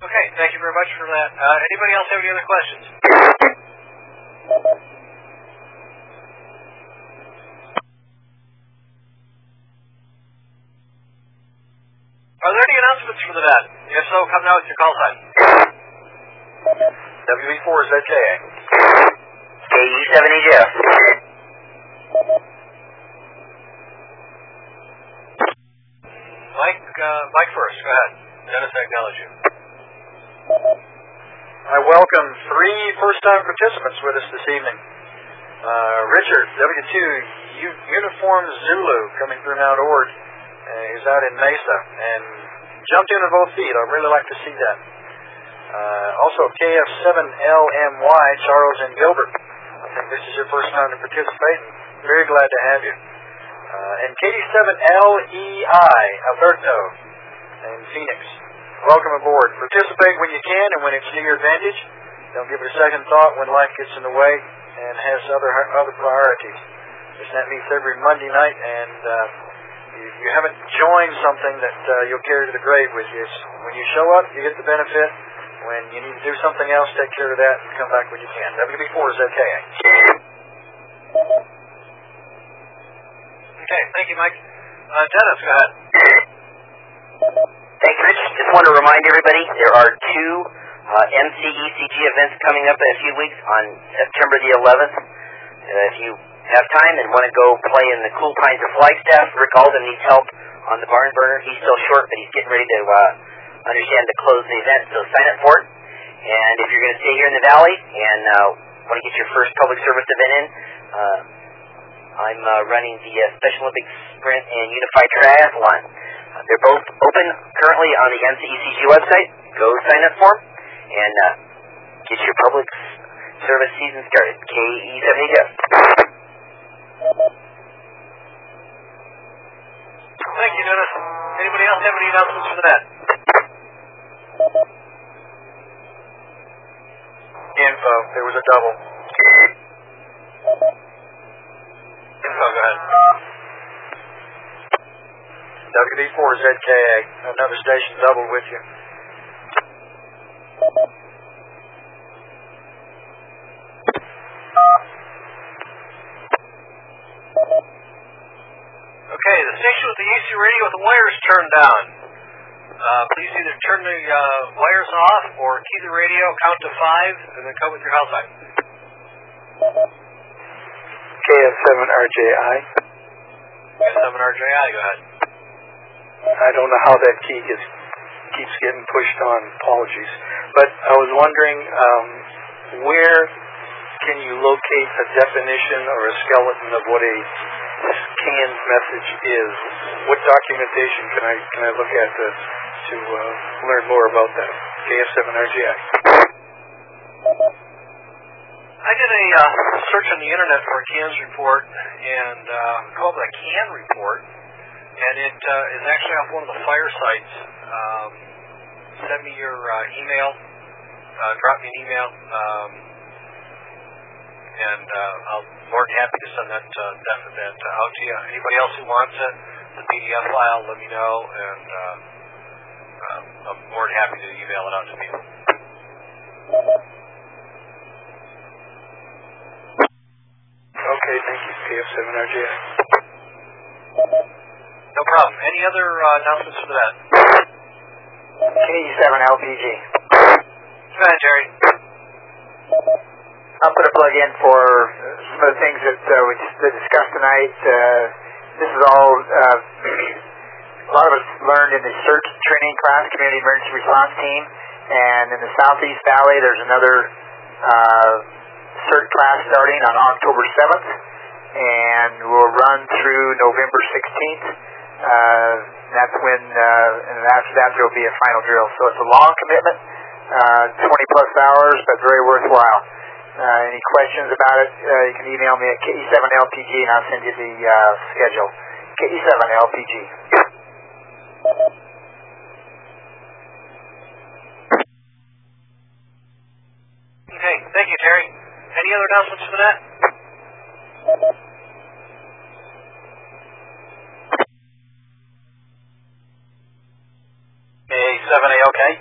Okay, thank you very much for that. Uh, anybody else have any other questions? Are there the? If so, come now with your call sign. WE4ZJA. KU7EJF. Mike, uh, Mike first. Go ahead. Dennis, I acknowledge you. I welcome three first-time participants with us this evening. Uh, Richard, W2 U- Uniform Zulu, coming through Mount Ord. Uh, he's out in Mesa and jumped in with both feet. I'd really like to see that. Uh, also, KF7LMY, Charles and Gilbert. I think this is your first time to participate. Very glad to have you. Uh, and KD7LEI, Alberto, in Phoenix. Welcome aboard. Participate when you can and when it's to your advantage. Don't give it a second thought when life gets in the way and has other other priorities. This net meets every Monday night, and uh, you, you haven't joined something that uh, you'll carry to the grave with you. It's, when you show up, you get the benefit. When you need to do something else, take care of that and come back when you can. WB4 ZKA. Okay, Okay, thank you, Mike. Uh, Dennis, go ahead. Thanks, Rich. Just want to remind everybody there are two uh, MCECG events coming up in a few weeks on September the 11th. Uh, if you have time and want to go play in the Cool Pines of Flagstaff, Rick Alden needs help on the barn burner. He's still short, but he's getting ready to uh, understand to close the event, so sign up for it. And if you're going to stay here in the valley and uh, want to get your first public service event in, uh, I'm uh, running the uh, Special Olympics Sprint and Unified Triathlon. Uh, they're both open currently on the MCECG website. Go sign up for them and uh, get your public service season started. KE70 Thank you, Dennis. Anybody else have any announcements for that? Info. There was a double. Info, go ahead. WB4 ZKA. Another station double with you. Okay, the station with the AC radio with the wires turned down. Uh, please either turn the uh, wires off or key the radio, count to five, and then come with your house sign. KS7RJI. K7RJI, go ahead. I don't know how that key gets keeps getting pushed on. Apologies, but I was wondering um, where can you locate a definition or a skeleton of what a canned message is? What documentation can I can I look at to to uh, learn more about that? KF7RGI. I did a uh, search on the internet for a CANS report and uh, called it a CAN report, and it uh, is actually off one of the fire sites. Um, send me your uh, email, uh, drop me an email, um, and uh, I'll more than happy to send that uh, that, that uh, out to you. Anybody else who wants it, the PDF file, let me know, and uh, uh, I'm more than happy to email it out to people. Okay, thank you. KF7RGI. No problem. Any other uh, announcements for that? K7LPG. Go ahead, Jerry. I'll put a plug in for some of the things that uh, we discussed tonight. Uh, this is all uh, *clears throat* a lot of us learned in the CERT training class, Community Emergency Response Team, and in the Southeast Valley, there's another uh, CERT class starting on October 7th, and will run through November 16th. Uh, that's when, uh, and after that, there will be a final drill. So it's a long commitment, uh, 20 plus hours, but very worthwhile. Uh, any questions about it, uh, you can email me at KE7LPG and I'll send you the uh, schedule. KE7LPG. Okay, thank you, Terry. Any other announcements for that? A7A okay?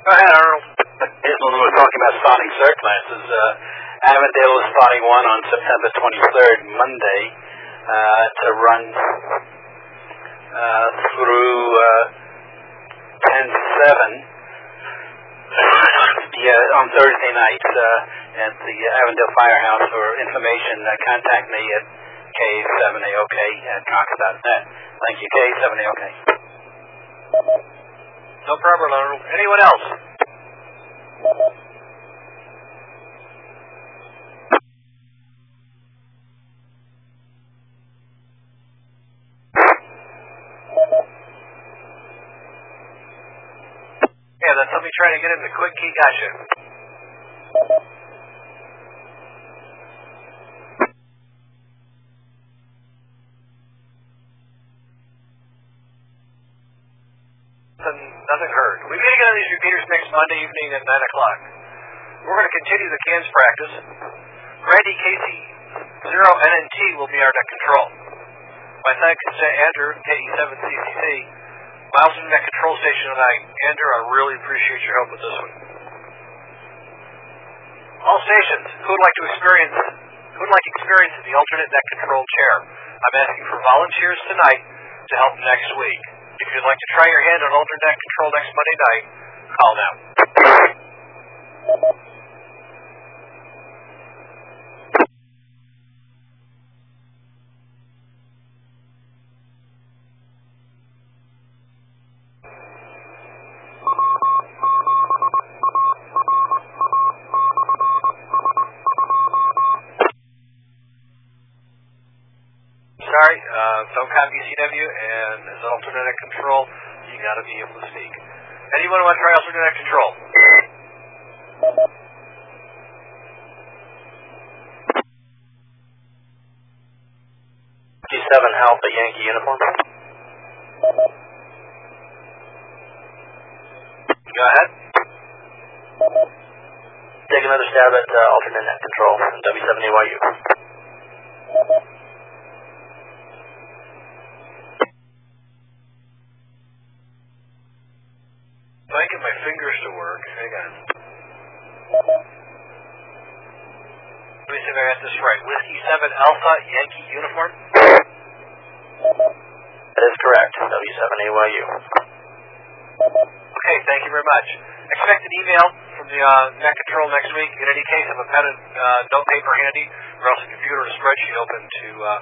Go ahead, Arnold. This one we're talking about cert classes. Uh, Avondale is spotting one on September 23rd, Monday, uh, to run uh, through uh, 10-7. *coughs* yeah, on Thursday night uh, at the Avondale Firehouse. For information, uh, contact me at K7AOK at Cox.net. Thank you, K7AOK. No problem. Anyone else? Yeah, that's somebody trying to get into quick key. Gotcha. Nothing, nothing heard. We meet again on these repeaters next Monday evening at 9 o'clock. We're going to continue the cans practice. Randy Casey, 0NNT will be our net control. My thanks to Andrew, KF7CCC, my alternate net control station tonight. Andrew, I really appreciate your help with this one. All stations, who would like to experience who would like experience the alternate net control chair? I'm asking for volunteers tonight to help next week. If you'd like to try your hand on alternate net control next Monday night, call now. Sorry, uh, don't copy CW, and as alternate control, you gotta be able to speak. Anyone want to try alternate control? G7 Alpha Yankee uniform. Go ahead. Take another stab at uh, alternate net control, W7AYU. If I get my fingers to work, hang on. Let me see if I got this right. Whiskey 7 Alpha Yankee uniform? That is correct, W7AYU. Okay, thank you very much. Expect an email from the uh, net control next week. In any case, have a pen and uh, note paper handy, or else a computer or spreadsheet open to uh,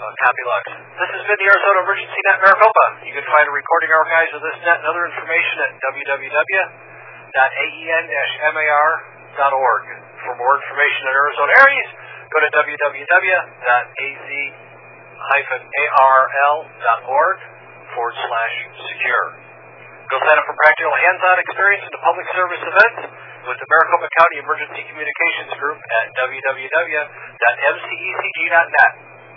uh, copy logs. This has been the Arizona Emergency Net Maricopa. You can find a recording archives of this net and other information at www.aen-mar.org. For more information on Arizona ARES, go to www.az-arl.org forward slash secure. Go sign up for practical hands-on experience into public service events with the Maricopa County Emergency Communications Group at www.mcecg.net.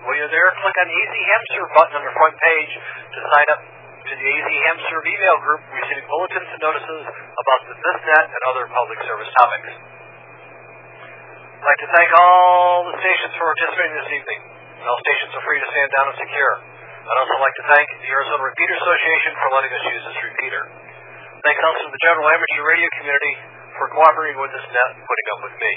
While you're there, click on the AZ Hamster button on the front page to sign up to the AZ Hamster email group, receiving bulletins and notices about the BizNet and other public service topics. I'd like to thank all the stations for participating this evening. All stations are free to stand down and secure. I'd also like to thank the Arizona Repeater Association for letting us use this repeater. Thanks also to the general amateur radio community for cooperating with this net and putting up with me.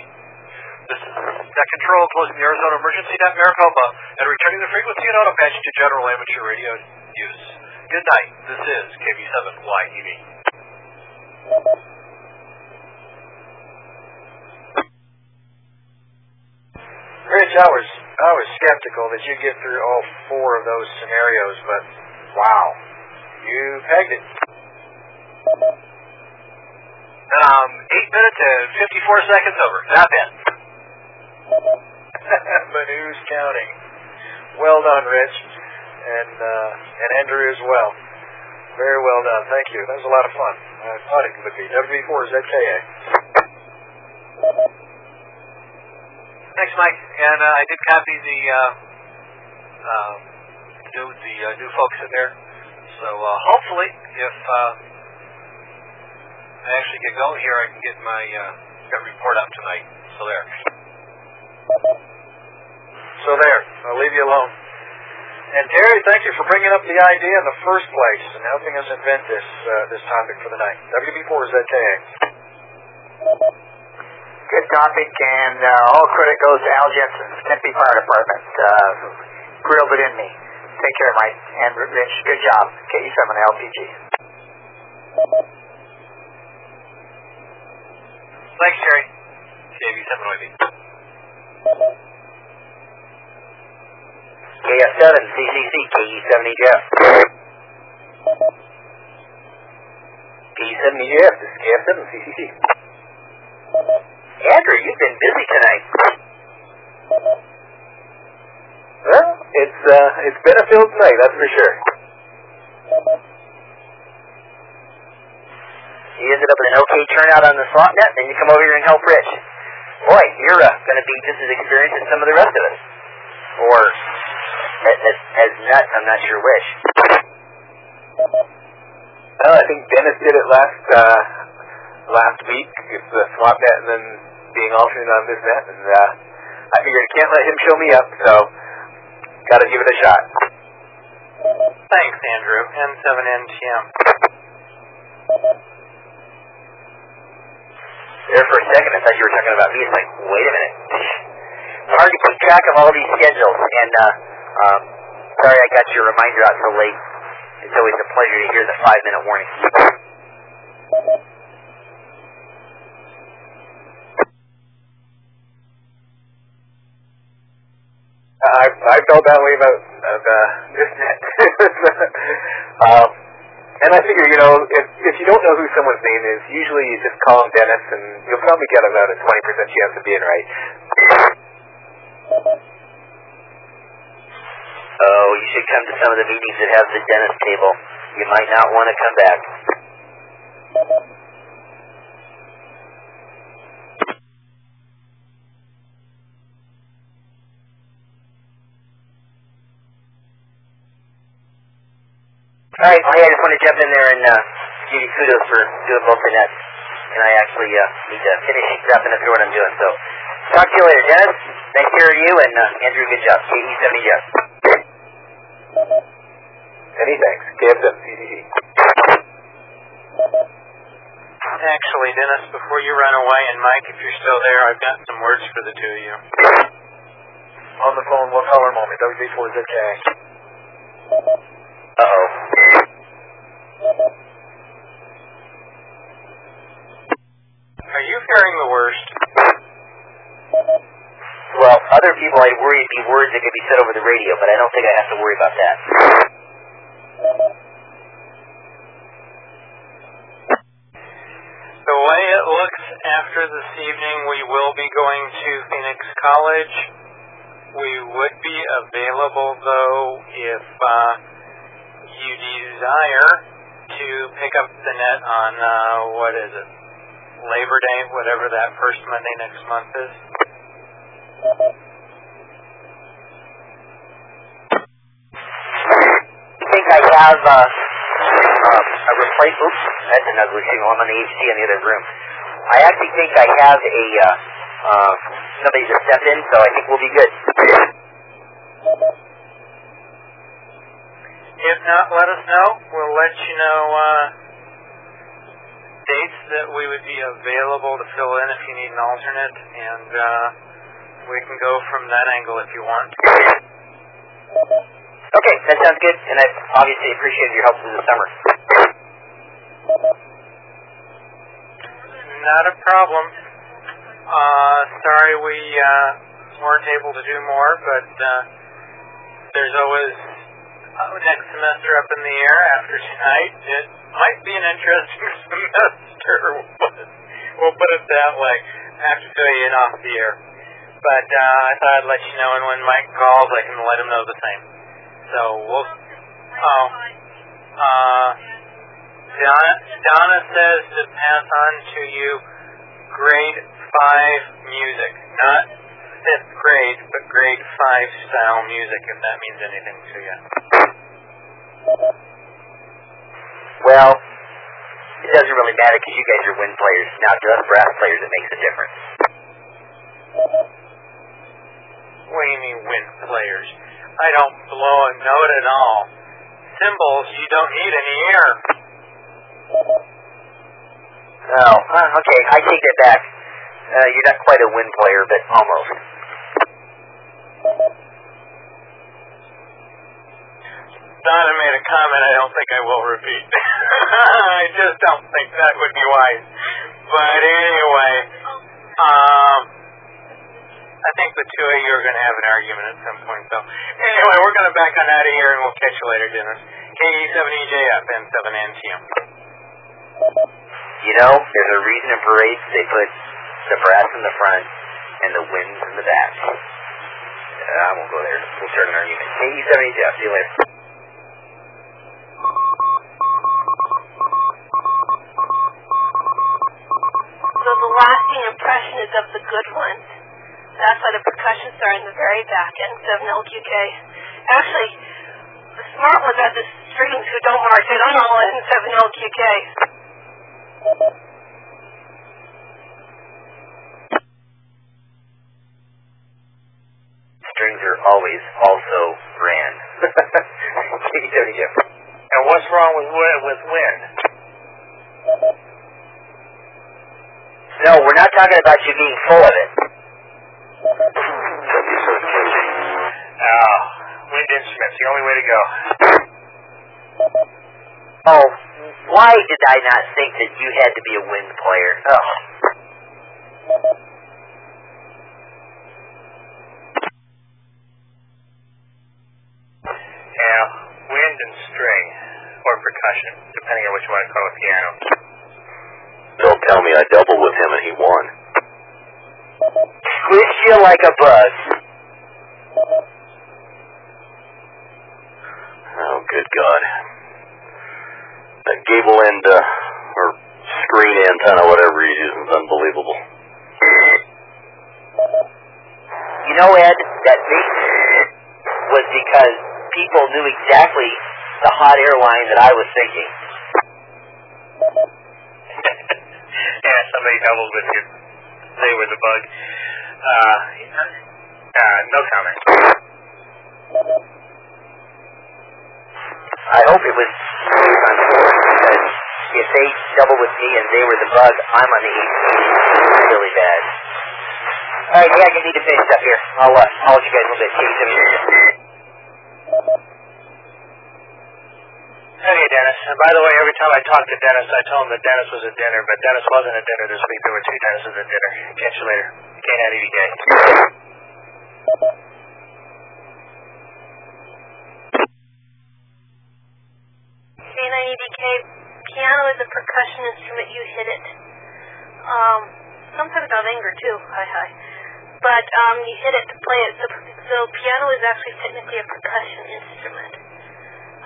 This is Net Control closing the Arizona Emergency Net Maricopa and returning the frequency and auto patch to general amateur radio use. Good night. This is KB7YEB. Rich, I was I was skeptical that you'd get through all four of those scenarios, but wow, you pegged it. Um, 8 minutes and 54 seconds over. Not bad. *laughs* but who's counting? Well done, Rich, and uh, and Andrew as well. Very well done. Thank you. That was a lot of fun. I thought it would be. WB4ZKA. Thanks, Mike. And uh, I did copy the uh, uh, new the uh, new folks in there. So uh, hopefully, if uh, I actually get going here, I can get my uh, report out tonight. So there. So there. I'll leave you alone. And Terry, thank you for bringing up the idea in the first place and helping us invent this uh, this topic for the night. WB4ZKA. Good topic, and uh, all credit goes to Al Jensen, Tempe Fire Department. Uh, grilled it in me. Take care, Mike. And Rich, good job. KE7LPG. Thanks, Jerry. KB7OIB. KF7, CCC, KE70JF. KE70JF, this is KF7 CCC. Andrew, you've been busy tonight. Well, it's uh, it's been a filled night, that's for sure. You ended up with an okay turnout on the slot net, then you come over here and help Rich. Boy, you're uh, going to be just as experienced as some of the rest of us. Or as, as, as nuts, I'm not sure which. Well, I think Dennis did it last uh, last week. It's the swap net and then being alternate on this net, and uh, I figured I can't let him show me up, so got to give it a shot. Thanks, Andrew. N7NTM. There for a second, I thought you were talking about me. It's like, wait a minute. It's hard to keep track of all these schedules, and uh, um, sorry I got your reminder out so late. It's always a pleasure to hear the five-minute warning. I I felt that way about uh, this net. *laughs* um, and I figure, you know, if if you don't know who someone's name is, usually you just call him Dennis, and you'll probably get about a twenty percent chance of being right. Oh, you should come to some of the meetings that have the dentist table. You might not want to come back. All right, hey, I just want to jump in there and uh, give you kudos for doing both the nets. And I actually uh, need to finish wrapping up here what I'm doing. So, talk to you later, Dennis. Nice to hear you, and uh, Andrew, good job. KE70 Jeff. Any thanks. KFWCDD. Actually, Dennis, before you run away, and Mike, if you're still there, I've got some words for the two of you. On the phone, what color moment? WB4ZK. Uh-oh. Are you fearing the worst? Well, other people I'd worry it'd be words that could be said over the radio, but I don't think I have to worry about that. The way it looks after this evening, we will be going to Phoenix College. We would be available, though, if uh, you desire to pick up the net on, uh, what is it, Labor Day, whatever that first Monday next month is. I think I have uh, uh, a replace. Oops, that's an ugly signal. I'm on the HT in the other room. I actually think I have a uh, uh, somebody to step in, so I think we'll be good. Not, let us know. We'll let you know uh, dates that we would be available to fill in if you need an alternate, and uh, we can go from that angle if you want. Okay, that sounds good, and I obviously appreciate your help through the summer. Not a problem. Uh, sorry we uh, weren't able to do more, but uh, there's always next semester up in the air after tonight. It might be an interesting *laughs* semester. we'll put it that way. I have to fill you in off the air. But uh, I thought I'd let you know, and when Mike calls, I can let him know the same. So we'll. Oh. Uh, Donna, Donna says to pass on to you grade 5 music. Not fifth grade, but grade 5 style music, if that means anything to you. Well, it doesn't really matter because you guys are wind players. Now, to us brass players, it makes a difference. What do you mean wind players? I don't blow a note at all. Cymbals, you don't need any air. Oh, okay, I take that back. Uh, you're not quite a wind player, but almost. Donna made a comment I don't think I will repeat. *laughs* I just don't think that would be wise. But anyway, um, I think the two of you are going to have an argument at some point. So anyway, we're going to back on out of here, and we'll catch you later, Dennis. KE7EJF and 7NTM. You know, there's a reason in parades they put the brass in the front and the winds in the back. I won't go there. We'll start an argument. KE70 Jeff, see you later. So the lasting impression is of the good ones. That's why the percussions are in the very back end of an LQK. Actually, the smart ones are the strings who don't it on all ends of an LQK. Strings are always also. 8072. *laughs* And what's wrong with with wind? No, we're not talking about you being full of it. Oh, wind instruments, the only way to go. Oh, why did I not think that you had to be a wind player? Oh. Yeah, wind and string, or percussion, depending on what you want to call a piano. Don't tell me I doubled with him and he won. Squished you like a bug. Oh, good God. That gable end, uh, or screen antenna, whatever he's using, is unbelievable. You know, Ed, that big was because people knew exactly the hot air line that I was thinking. *laughs* yeah, somebody doubled with you. They were the bug. Uh, uh, no comment. I hope it was smooth on board because if they double with me and they were the bug, I'm on the 18. Really bad. All right, yeah, I need to finish up here. I'll, uh, I'll let you guys know that Kate's Okay, Dennis. And by the way, every time I talk to Dennis, I tell him that Dennis was at dinner, but Dennis wasn't at dinner this week. There were two Dennises at dinner. Catch you later. K90VK. K90DK, piano is a percussion instrument, you hit it. Um, sometimes of anger too, hi hi. But um, you hit it to play it. So, so piano is actually technically a percussion instrument.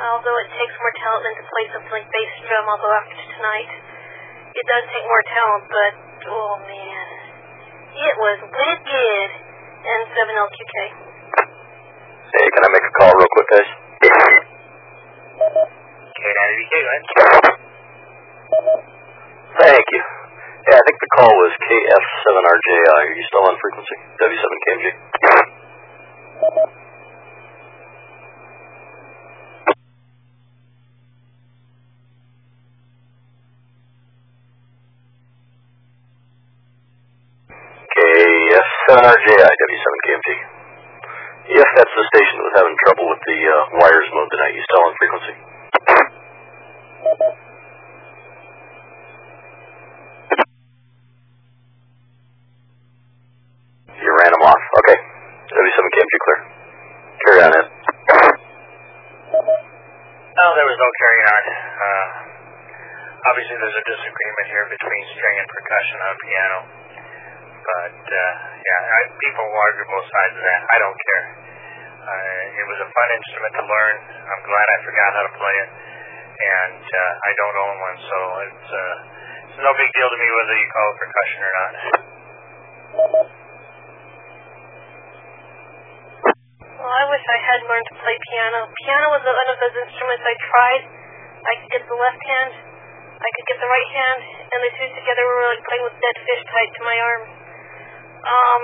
Although it takes more talent than to play something like bass drum, although after tonight, it does take more talent, but oh man. It was wicked. N7LQK. Hey, can I make a call real quick, guys? K90VK, go ahead. Thank you. Yeah, I think the call was KF7RJI. Are you still on frequency? W7KMG. KF7RJI, W7KMG. That's the station that was having trouble with the uh, wires mode tonight, you still on frequency? You ran them off. Okay. W7KMG clear. Carry on, Ed. No, there was no carrying on. Uh, obviously, there's a disagreement here between string and percussion on piano. But, uh, yeah, I, people argue both sides of that. I don't care. Uh, it was a fun instrument to learn. I'm glad I forgot how to play it. And uh, I don't own one, so it's, uh, it's no big deal to me whether you call it percussion or not. Well, I wish I had learned to play piano. Piano was one of those instruments I tried. I could get the left hand, I could get the right hand, and the two together were like playing with dead fish tied to my arm. Um,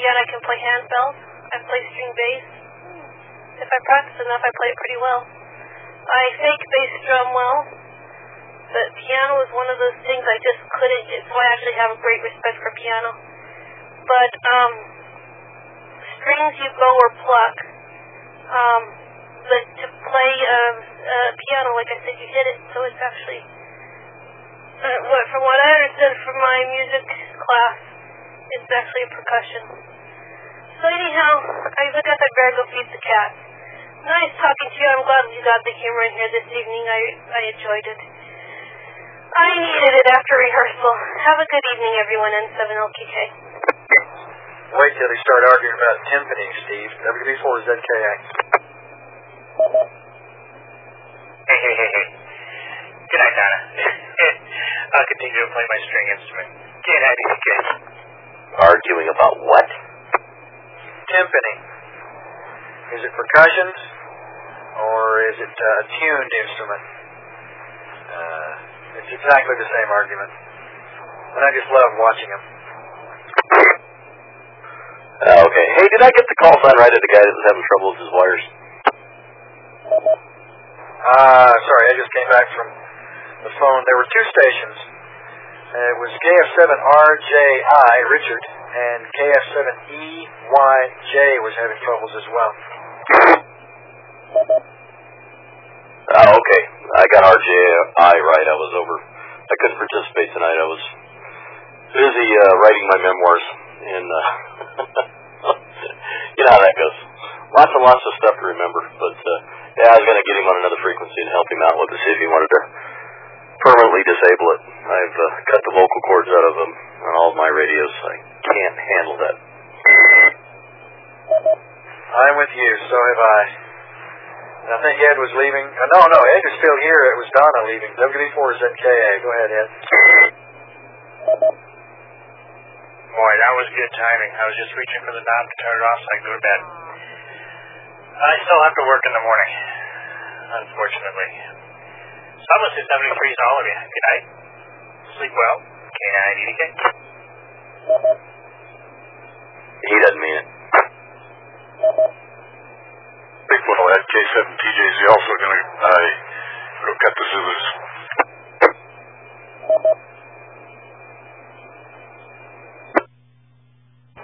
yet I can play hand bells. I play string bass. If I practice enough, I play it pretty well. I fake bass drum well, but piano is one of those things I just couldn't get, so I actually have a great respect for piano. But, um, strings you bow or pluck. Um, but to play uh, uh, piano, like I said, you hit it, so it's actually, uh, from what I understood from my music class, it's actually a percussion. So anyhow, I guess I'd better go feed the cat. Nice talking to you. I'm glad you got the humor in here this evening. I I enjoyed it. I needed it after rehearsal. Have a good evening, everyone, and 7LKK. Wait till they start arguing about timpani, Steve. WB4ZKX. Hey, hey, hey, hey. Good night, Donna. *laughs* I'll continue to play my string instrument. K90VK. Arguing about what? Timpani. Is it percussion or is it uh, a tuned instrument? Uh, it's exactly the same argument. And I just love watching them. Uh, okay. Hey, did I get the call sign right of the guy that was having trouble with his wires? Uh, sorry, I just came back from the phone. There were two stations. Uh, it was KF7RJI, Richard, and KF7EYJ was having troubles as well. Oh, okay. I got RJI right. I was over. I couldn't participate tonight. I was busy uh, writing my memoirs, and uh, *laughs* you know how that goes. Lots and lots of stuff to remember. But uh, yeah, I was going to get him on another frequency and help him out with it, see if he wanted to permanently disable it. I've uh, cut the vocal cords out of them on all of my radios. I can't handle that. I'm with you, so have I. And I think Ed was leaving. Uh, no, no, Ed is still here. It was Donna leaving. WB4ZKA. Go ahead, Ed. Boy, that was good timing. I was just reaching for the knob to turn it off so I could go to bed. I still have to work in the morning, unfortunately. So I'm going to say 73 to all of you. Good night. Sleep well. K9 EDK. He doesn't mean it. Big Will at K7TJ is also going to uh, go cut the Zulus.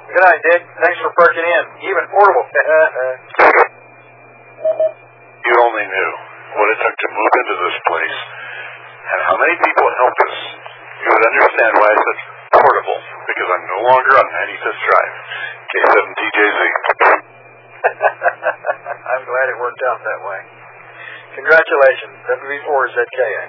Good night, Dick. Thanks for perking in. Even portable. *laughs* you only knew what it took to move into this place and how many people helped us. You would understand why I said portable, because I'm no longer on 95th Drive. K7TJZ. *laughs* I'm glad it worked out that way. Congratulations, WB4ZKA.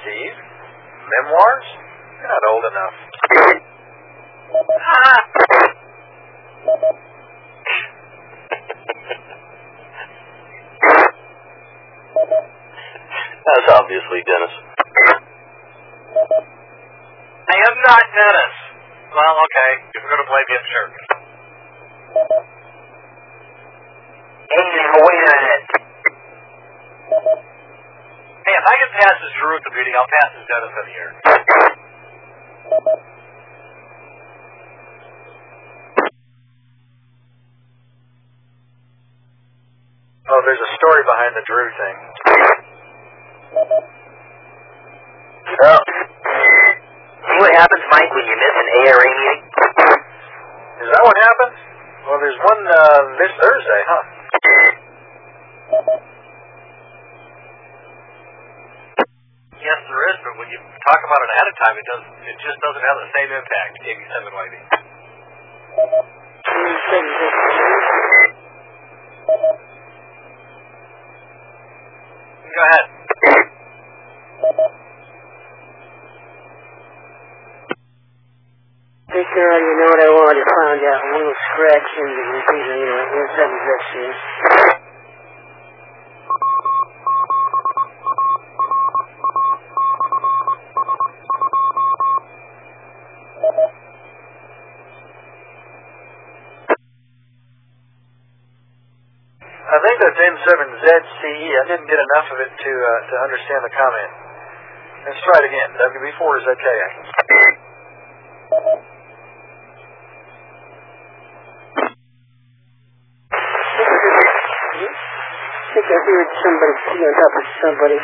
Steve? Memoirs? You're not old enough. That's obviously Dennis. I am not Dennis. Well, okay. If we're going to blame him, sure. Hey, wait a minute. Hey, if I can pass this Drew at the meeting, I'll pass this Dennis in the air. Oh, there's a story behind the Drew thing. Well, see what happens, Mike, when you miss an ARA meeting? Is that what happens? Well, there's one uh, this Thursday, huh? Yes, there is, but when you talk about it ahead of time, it does it just doesn't have the same impact. AV7YB. Go ahead. Think I already know what I wanted to find out. A little scratch in the computer, you know, in seven six years. WIN7ZCE. I didn't get enough of it to uh, to understand the comment. Let's try it again. WB4 is somebody, sitting on top of somebody.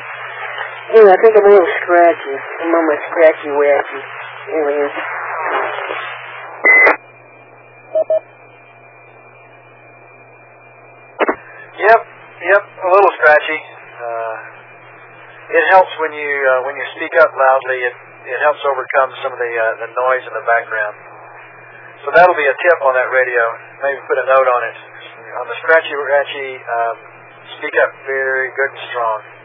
Anyway, I think I'm a little scratchy. I'm on my scratchy wacky. Anyway, when you uh, when you speak up loudly. It it helps overcome some of the uh, the noise in the background. So that'll be a tip on that radio. Maybe put a note on it. On the scratchy scratchy, um, speak up very good and strong.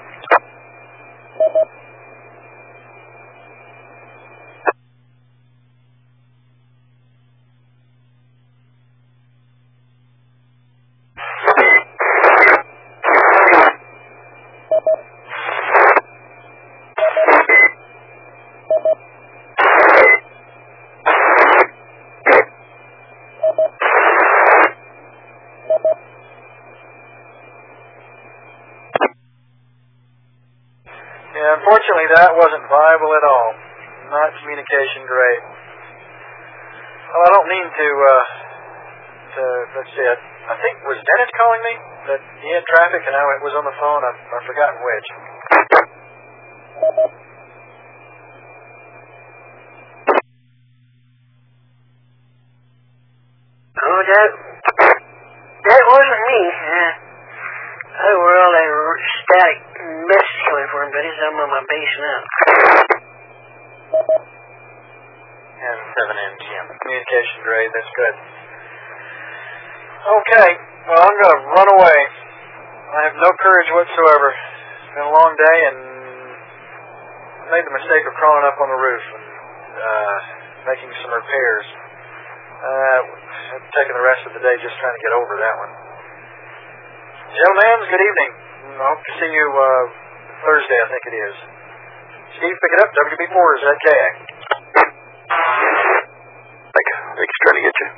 That wasn't viable at all. not communication great. Well, I don't mean to, uh, to, let's see, I, I think, was Dennis calling me? That he had traffic and I was on the phone. I've, I've forgotten which. Oh, that, that wasn't me. Uh, I were all that r- static message coming from, but it's I'm on my base now. And 7 NTM. Communication great. That's good. Okay. Well, I'm going to run away. I have no courage whatsoever. It's been a long day and made the mistake of crawling up on the roof and uh, making some repairs. Uh, I've taken the rest of the day just trying to get over that one. Gentlemen, good evening. I hope to see you uh, Thursday, I think it is. Steve, pick it up. WB4 is at KA. Like, Rick's trying to get you.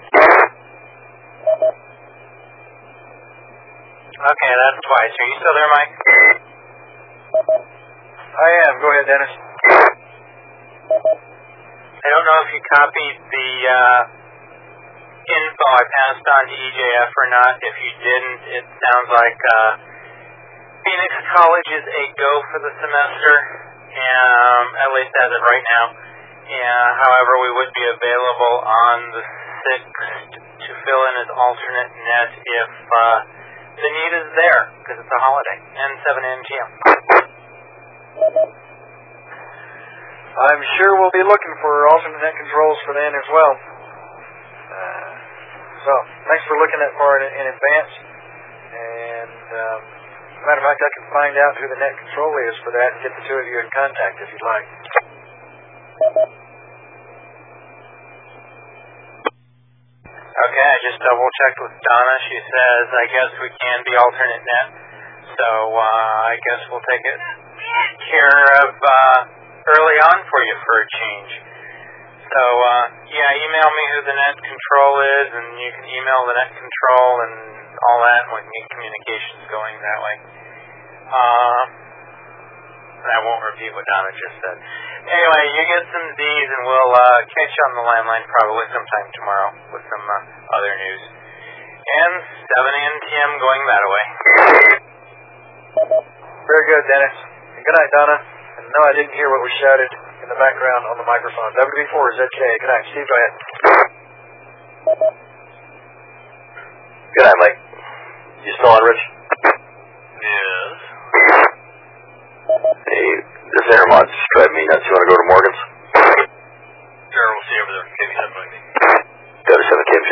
Okay, that's twice. Are you still there, Mike? I am. Go ahead, Dennis. I don't know if you copied the uh, info I passed on to EJF or not. If you didn't, it sounds like uh, Phoenix College is a go for the semester, um, at least as of right now. Yeah, however, we would be available on the 6th to fill in as alternate net if uh, the need is there, because it's a holiday, and 7 NTM. I'm sure we'll be looking for alternate net controls for then as well. Uh, so, thanks for looking at far in, in advance. And, um, matter of fact, I can find out who the net control is for that and get the two of you in contact if you'd like. Okay, I just double checked with Donna. She says, I guess we can be alternate net. So uh, I guess we'll take it care of uh, early on for you for a change. So uh, yeah, email me who the net control is, and you can email the net control and all that, and we can get communications going that way. Uh, I won't repeat what Donna just said. Anyway, you get some Z's, and we'll uh, catch you on the landline probably sometime tomorrow with some uh, other news. And 7 NTM going that way. Very good, Dennis. Good night, Donna. No, I didn't hear what was shouted in the background on the microphone. WB4 ZK. Good night. Steve, go ahead. Good night, Mike. You still on, Rich? Yes. Hey, this Intermod's driving me nuts. You want to go to Morgan's? Sure, we'll see you over there. KB7 Mike. Go to 7 KMG.